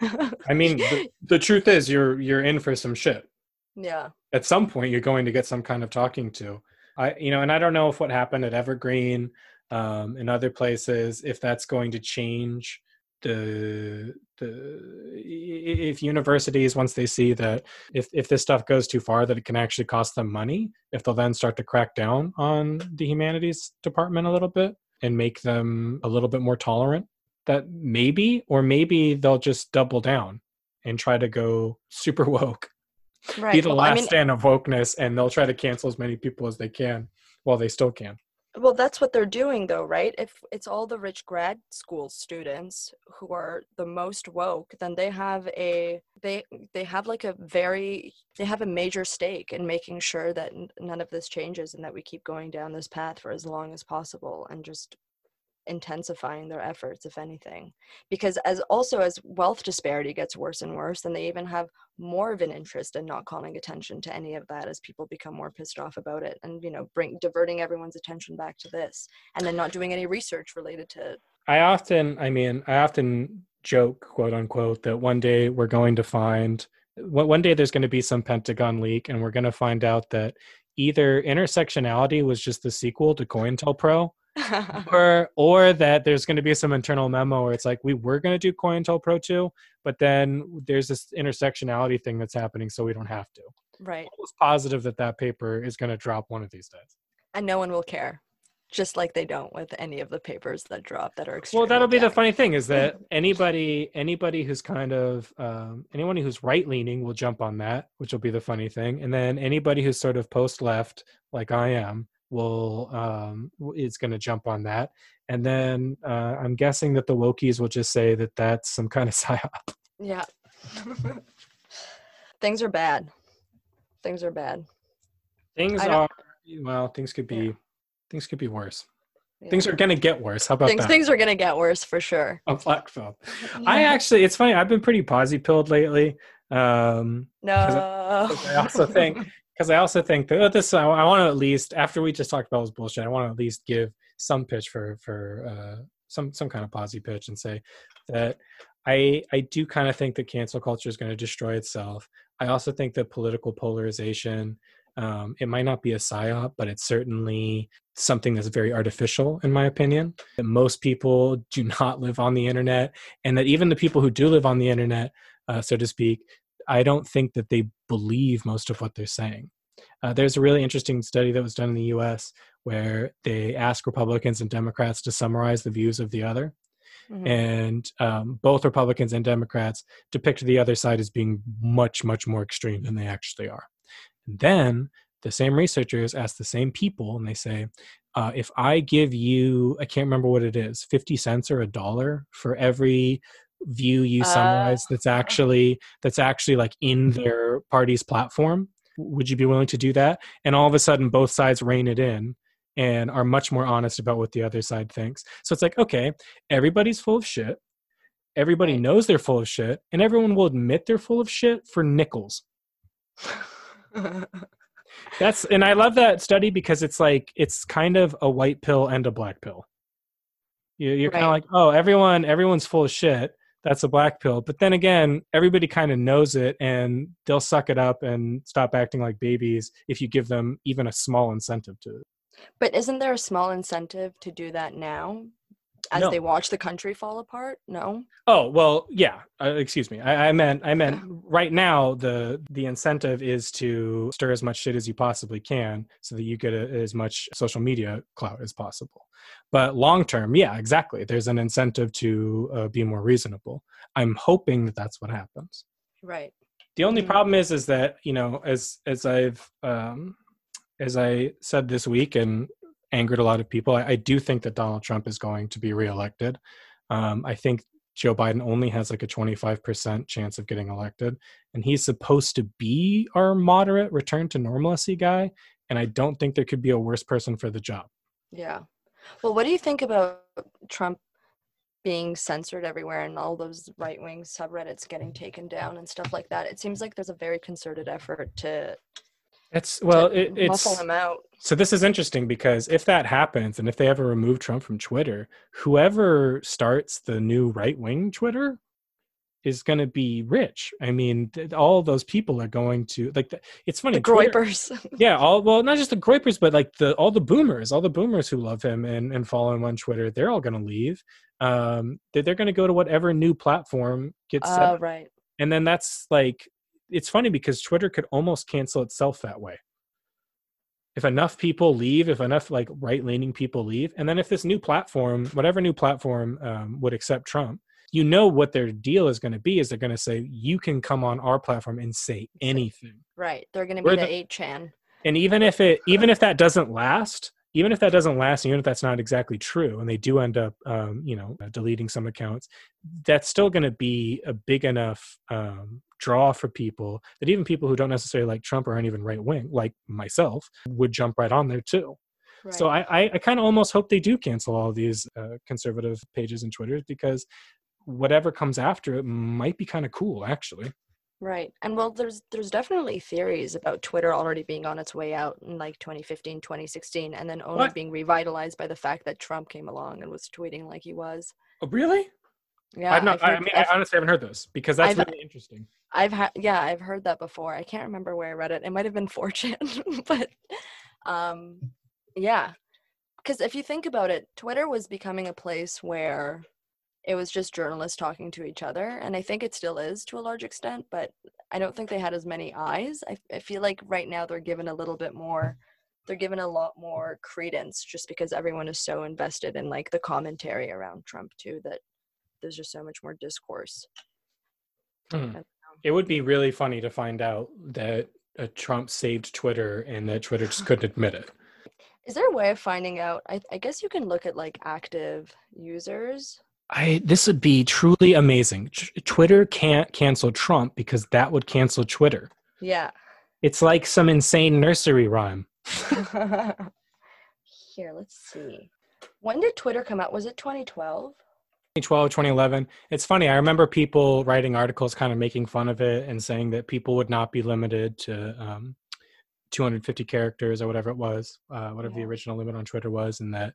i mean the, the truth is you're you're in for some shit yeah. at some point you're going to get some kind of talking to i you know and i don't know if what happened at evergreen um and other places if that's going to change the the if universities once they see that if if this stuff goes too far that it can actually cost them money if they'll then start to crack down on the humanities department a little bit and make them a little bit more tolerant that maybe or maybe they'll just double down and try to go super woke Right. be the well, last I mean, stand of wokeness and they'll try to cancel as many people as they can while they still can well, that's what they're doing though, right? If it's all the rich grad school students who are the most woke, then they have a they they have like a very they have a major stake in making sure that none of this changes and that we keep going down this path for as long as possible and just intensifying their efforts if anything because as also as wealth disparity gets worse and worse then they even have more of an interest in not calling attention to any of that as people become more pissed off about it and you know bring diverting everyone's attention back to this and then not doing any research related to I often, I mean, I often joke, quote unquote, that one day we're going to find, one day there's going to be some Pentagon leak, and we're going to find out that either intersectionality was just the sequel to COINTELPRO, or or that there's going to be some internal memo where it's like we were going to do COINTELPRO 2, but then there's this intersectionality thing that's happening, so we don't have to. right Almost positive that that paper is going to drop one of these days. and no one will care just like they don't with any of the papers that drop that are well that'll be the funny thing is that anybody anybody who's kind of um, anyone who's right leaning will jump on that which will be the funny thing and then anybody who's sort of post left like i am will um is going to jump on that. And then uh, i'm guessing that the wokies will just say that that's some kind of psyop. Yeah. Things are bad. Things are bad. Things are well things could be Yeah. things could be worse. Yeah. things are going to get worse. How about things, that? things are gonna get worse for sure. On black film. I actually it's funny i've been pretty posy pilled lately um no I also think because I also think that this I, I want to at least after we just talked about this bullshit, I want to at least give some pitch for for uh, some some kind of posy pitch and say that I I do kind of think that cancel culture is going to destroy itself. I also think that political polarization um, it might not be a psyop, but it's certainly something that's very artificial, in my opinion. That most people do not live on the internet, and that even the people who do live on the internet, uh, so to speak, I don't think that they believe most of what they're saying. Uh, there's a really interesting study that was done in the US where they asked Republicans and Democrats to summarize the views of the other. Mhm. And um, both Republicans and Democrats depict the other side as being much, much more extreme than they actually are. And then the same researchers ask the same people and they say, uh, if I give you, I can't remember what it is, 50 cents or a dollar for every view you Uh. summarize that's actually that's actually like in their party's platform would you be willing to do that? And all of a sudden both sides rein it in and are much more honest about what the other side thinks. So it's like okay everybody's full of shit everybody Right. knows they're full of shit and everyone will admit they're full of shit for nickels. That's and i love that study because it's like it's kind of a white pill and a black pill. You, you're kind of like oh everyone everyone's full of shit that's a black pill. But then again everybody kind of knows it and they'll suck it up and stop acting like babies if you give them even a small incentive to. But isn't there a small incentive to do that now as No. they watch the country fall apart no Oh well, yeah. Uh, excuse me. I, I meant I meant right now the the incentive is to stir as much shit as you possibly can so that you get a, as much social media clout as possible. But long term, yeah, exactly. There's an incentive to uh, be more reasonable. I'm hoping that that's what happens. right The only Mhm. problem is is that you know as as I've um, as I said this week and angered a lot of people, I, I do think that Donald Trump is going to be reelected. Um, I think Joe Biden only has like a 25% chance of getting elected, and he's supposed to be our moderate return to normalcy guy. And I don't think there could be a worse person for the job. yeah well what do you think about trump being censored everywhere and all those right-wing subreddits getting taken down and stuff like that it seems like there's a very concerted effort to, It's well, it, it's So this is interesting because if that happens, and if they ever remove Trump from Twitter, whoever starts the new right wing Twitter is going to be rich. I mean, th- all those people are going to like. The, it's funny. the Twitter- yeah, all well, not just the groypers, but like the all the boomers, all the boomers who love him and and follow him on Twitter. They're all going to leave. Um, they, they're going to go to whatever new platform gets set oh right and then that's like it's funny because twitter could almost cancel itself that way. If enough people leave if enough like right leaning people leave and then if this new platform whatever new platform um, would accept trump you know what their deal is going to be is they're going to say you can come on our platform and say anything. Right they're going to We're be the the- 8chan and even if it even if that doesn't last even if that doesn't last even if that's not exactly true and they do end up um, you know deleting some accounts that's still going to be a big enough um, draw for people that even people who don't necessarily like trump or aren't even right wing like myself would jump right on there too So I, I, I kind of almost hope they do cancel all these uh, conservative pages and Twitters because whatever comes after it might be kind of cool, actually. Right. And well, there's there's definitely theories about Twitter already being on its way out in like 2015, 2016, and then only What? being revitalized by the fact that Trump came along and was tweeting like he was. Oh, really? Yeah, I've not. I've I mean, I've- I honestly haven't heard this because that's I've- really interesting. I've had yeah, I've heard that before. I can't remember where I read it. It might have been 4chan, but um yeah. Cuz if you think about it, Twitter was becoming a place where it was just journalists talking to each other and I think it still is to a large extent, but I don't think they had as many eyes. I, I feel like right now they're given a little bit more they're given a lot more credence just because everyone is so invested in like the commentary around Trump too that there's just so much more discourse. Hmm. It would be really funny to find out that uh, Trump saved Twitter and that Twitter just couldn't admit it. Is there a way of finding out? I, I guess you can look at like active users. I this would be truly amazing. Tr- Twitter can't cancel Trump because that would cancel Twitter. Yeah. It's like some insane nursery rhyme. Here, let's see. When did Twitter come out? Was it 2012? 2012, 2011. It's funny. I remember people writing articles kind of making fun of it and saying that people would not be limited to um, 250 characters or whatever it was, uh, whatever the original limit on Twitter was, and that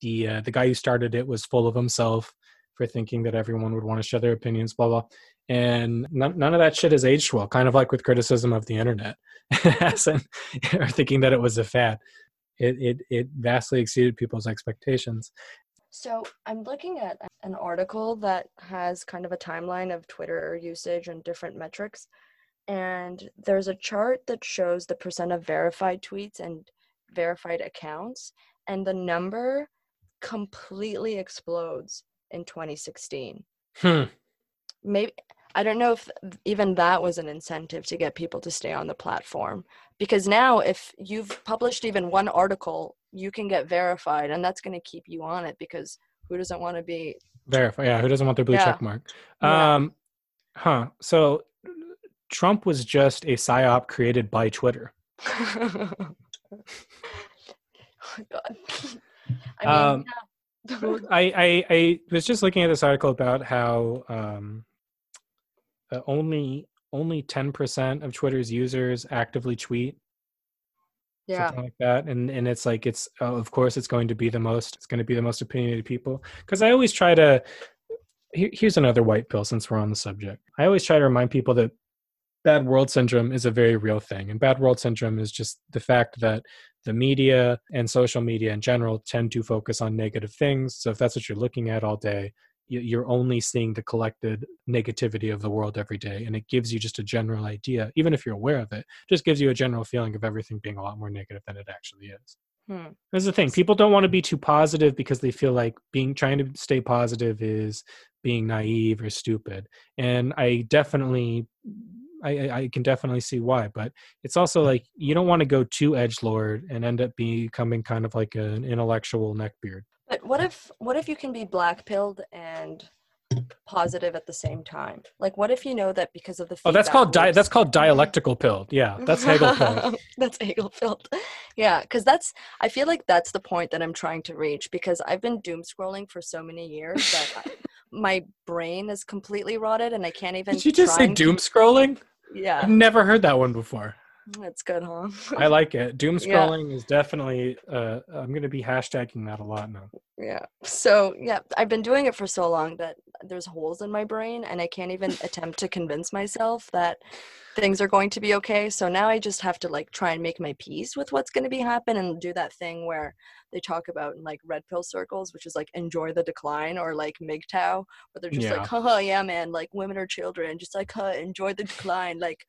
the uh, the guy who started it was full of himself for thinking that everyone would want to share their opinions, blah blah. And none, none of that shit has aged well. Kind of like with criticism of the internet, or thinking that it was a fad. It it it vastly exceeded people's expectations. So I'm looking at an article that has kind of a timeline of Twitter usage and different metrics. And there's a chart that shows the percent of verified tweets and verified accounts. And the number completely explodes in 2016. Hmm. maybe I don't know if even that was an incentive to get people to stay on the platform because now if you've published even one article you can get verified and that's going to keep you on it because who doesn't want to be Verify. Yeah, who doesn't want their blue Yeah. check mark? Yeah. Um, huh. So Trump was just a psyop created by Twitter. oh my god I mean Um, yeah. I, I I was just looking at this article about how um, uh, only only ten percent of Twitter's users actively tweet, yeah something like that, and and it's like it's uh, of course it's going to be the most it's going to be the most opinionated people because I always try to. Here, here's another white pill since we're on the subject. I always try to remind people that bad world syndrome is a very real thing, and bad world syndrome is just the fact that the media and social media in general tend to focus on negative things. So if that's what you're looking at all day, you're only seeing the collected negativity of the world every day, and it gives you just a general idea, even if you're aware of it. Just gives you a general feeling of everything being a lot more negative than it actually is. Hmm. That's the thing. People don't want to be too positive because they feel like being trying to stay positive is being naive or stupid. And I definitely, I, I- can definitely see why. But it's also like you don't want to go too edge lord and end up becoming kind of like an intellectual neckbeard. But what if what if you can be black pilled and positive at the same time? Like what if you know that because of the Oh, that's called di- that's called dialectical pilled. Yeah, that's Hegel pilled. that's Hegel filled. Yeah, because that's I feel like that's the point that I'm trying to reach because I've been doom scrolling for so many years that I, my brain is completely rotted and I can't even. Did you just say doom scrolling? Yeah, I've never heard that one before. That's good, huh? I like it. Doom Yeah. scrolling is definitely. Uh, I'm going to be hashtagging that a lot now. Yeah. So yeah, I've been doing it for so long that there's holes in my brain and I can't even attempt to convince myself that things are going to be okay. So now I just have to like try and make my peace with what's going to be happen and do that thing where they talk about in like red pill circles, which is like enjoy the decline or like MGTOW, where they're just Yeah. like, haha, yeah, man, like women are children, just like, huh, enjoy the decline, like,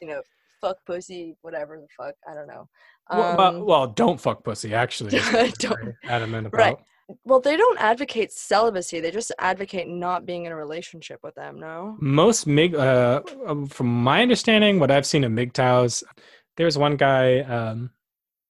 you know, fuck pussy, whatever the fuck, I don't know. well, well- Um, well, don't fuck pussy. Actually, is what they're Don't- adamant about. Right. Well, they don't advocate celibacy. They just advocate not being in a relationship with them. No. Most MIG, uh, um, from my understanding, what I've seen of MGTOWs, there's one guy. Um,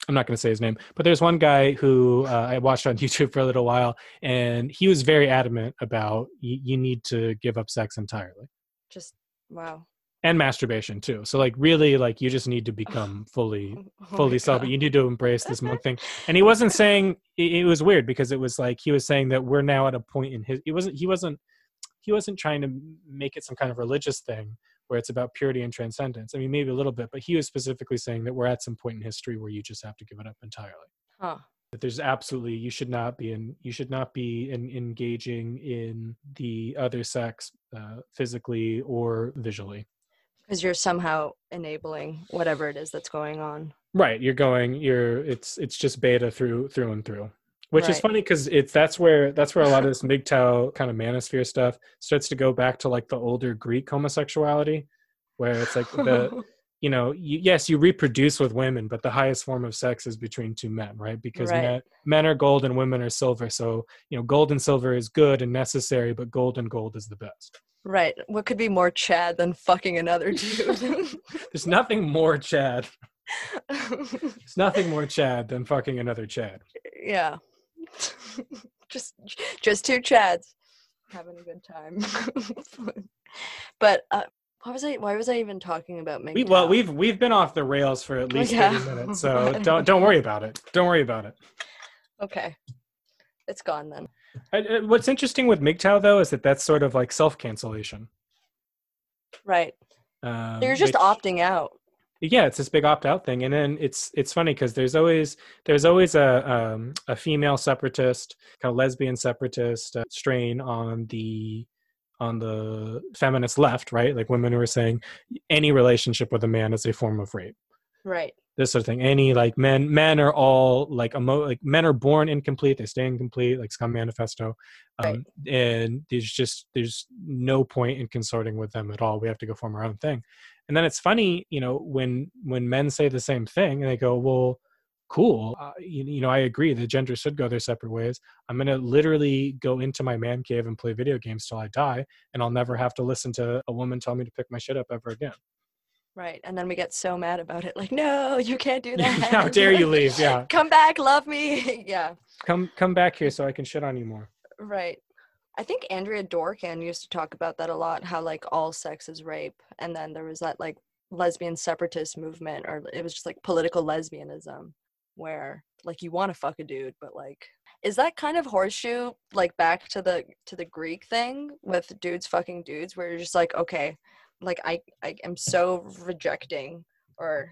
I'm not going to say his name, but there's one guy who uh, I watched on YouTube for a little while, and he was very adamant about you, you need to give up sex entirely. Just wow. And masturbation too. So like really like you just need to become fully Oh fully celibate. You need to embrace this monk thing. And he wasn't saying it, it was weird because it was like he was saying that we're now at a point in his. It wasn't. He wasn't. He wasn't trying to make it some kind of religious thing where it's about purity and transcendence. I mean, maybe a little bit, but he was specifically saying that we're at some point in history where you just have to give it up entirely. Huh. That there's absolutely you should not be in. You should not be in, engaging in the other sex uh, physically or visually. Because you're somehow enabling whatever it is that's going on. Right, you're going. You're. It's it's just beta through through and through. Which is funny because it's that's where that's where a lot of this MGTOW kind of manosphere stuff starts to go back to like the older Greek homosexuality, where it's like the you know you, yes you reproduce with women, but the highest form of sex is between two men, right? Because Right. men, men are gold and women are silver, so you know gold and silver is good and necessary, but gold and gold is the best. right. What could be more Chad than fucking another dude? There's nothing more Chad. There's nothing more Chad than fucking another Chad. yeah. just just two Chads having a good time. but uh, what was I why was I even talking about We, well, we've we've been off the rails for at least Yeah. thirty minutes, so don't don't worry about it. Don't worry about it. Okay. It's gone then. I, I- what's interesting with MGTOW though is that that's sort of like self cancellation. Right. Um, you're just which- opting out. yeah it's this big opt out thing and then it's it's funny because there's always there's always a um, a female separatist kind of lesbian separatist uh, strain on the on the feminist left right? Like women who are saying any relationship with a man is a form of rape. Right. this sort of thing. Any like men men are all like emo like men are born incomplete they stay incomplete like scum manifesto. Um, Right. and there's just there's no point in consorting with them at all. We have to go form our own thing. And then it's funny you know when when men say the same thing and they go well cool uh, you, you know i agree the gender should go their separate ways i'm going to literally go into my man cave and play video games till i die and i'll never have to listen to a woman tell me to pick my shit up ever again Right. And then we get so mad about it. Like, no, you can't do that. how dare you leave yeah Come back, love me. yeah. come come back here so i can shit on you more Right. I think Andrea Dworkin used to talk about that a lot, how like all sex is rape. And then there was that like lesbian separatist movement, or it was just like political lesbianism, where like you want to fuck a dude, but like is that kind of horseshoe like back to the to the Greek thing with dudes fucking dudes where you're just like, okay, like I I am so rejecting or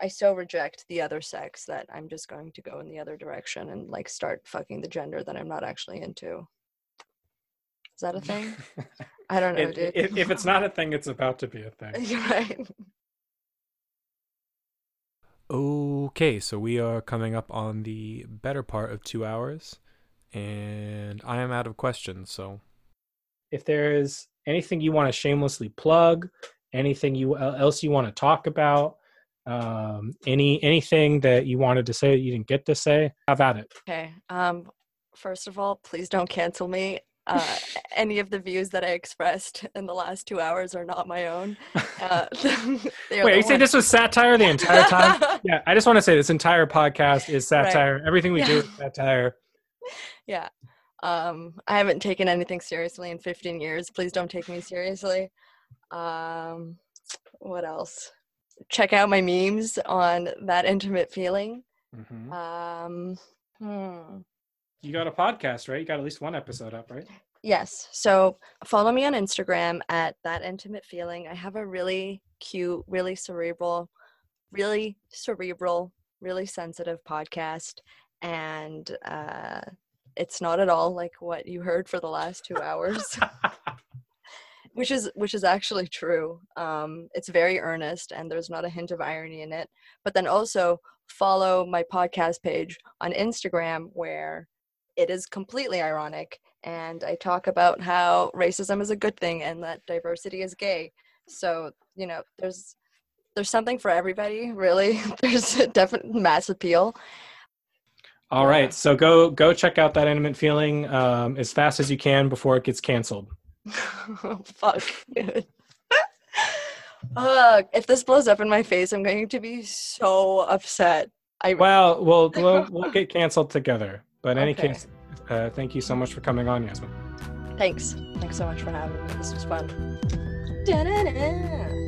I so reject the other sex that I'm just going to go in the other direction and like start fucking the gender that I'm not actually into. Is that a thing? I don't know, If- dude. if, if it's not a thing it's about to be a thing You're right. Okay, so we are coming up on the better part of two hours, and I am out of questions. So, if there is anything you want to shamelessly plug, anything you else you want to talk about, um, any anything that you wanted to say that you didn't get to say, have at it. Okay. Um first of all, please don't cancel me. Uh, any of the views that I expressed in the last two hours are not my own. Uh, Wait, you say this was satire the entire time? yeah, I just want to say this entire podcast is Right. satire. Everything we do is satire. yeah. Um, I haven't taken anything seriously in 15 years. Please don't take me seriously. Um, what else? Check out my memes on that intimate feeling. Mhm. Um, hmm. You got a podcast, right? You got at least one episode up, right? Yes. So follow me on Instagram at that intimate feeling. I have a really cute, really cerebral, really cerebral, really sensitive podcast. And uh, it's not at all like what you heard for the last two hours, which is which is actually true. Um, it's very earnest and there's not a hint of irony in it. But then also follow my podcast page on Instagram where it is completely ironic and I talk about how racism is a good thing and that diversity is gay. So, you know, there's there's something for everybody, really. There's a definite mass appeal. All right, so go go check out that intimate feeling um, as fast as you can before it gets canceled. Fuck. dude. Ugh, if this blows up in my face, I'm going to be so upset. I Well, we'll we'll, we'll get canceled together. But in any Okay. case, uh, thank you so much for coming on, Yasmin. thanks. Thanks so much for having me. This was fun. Da-da-da.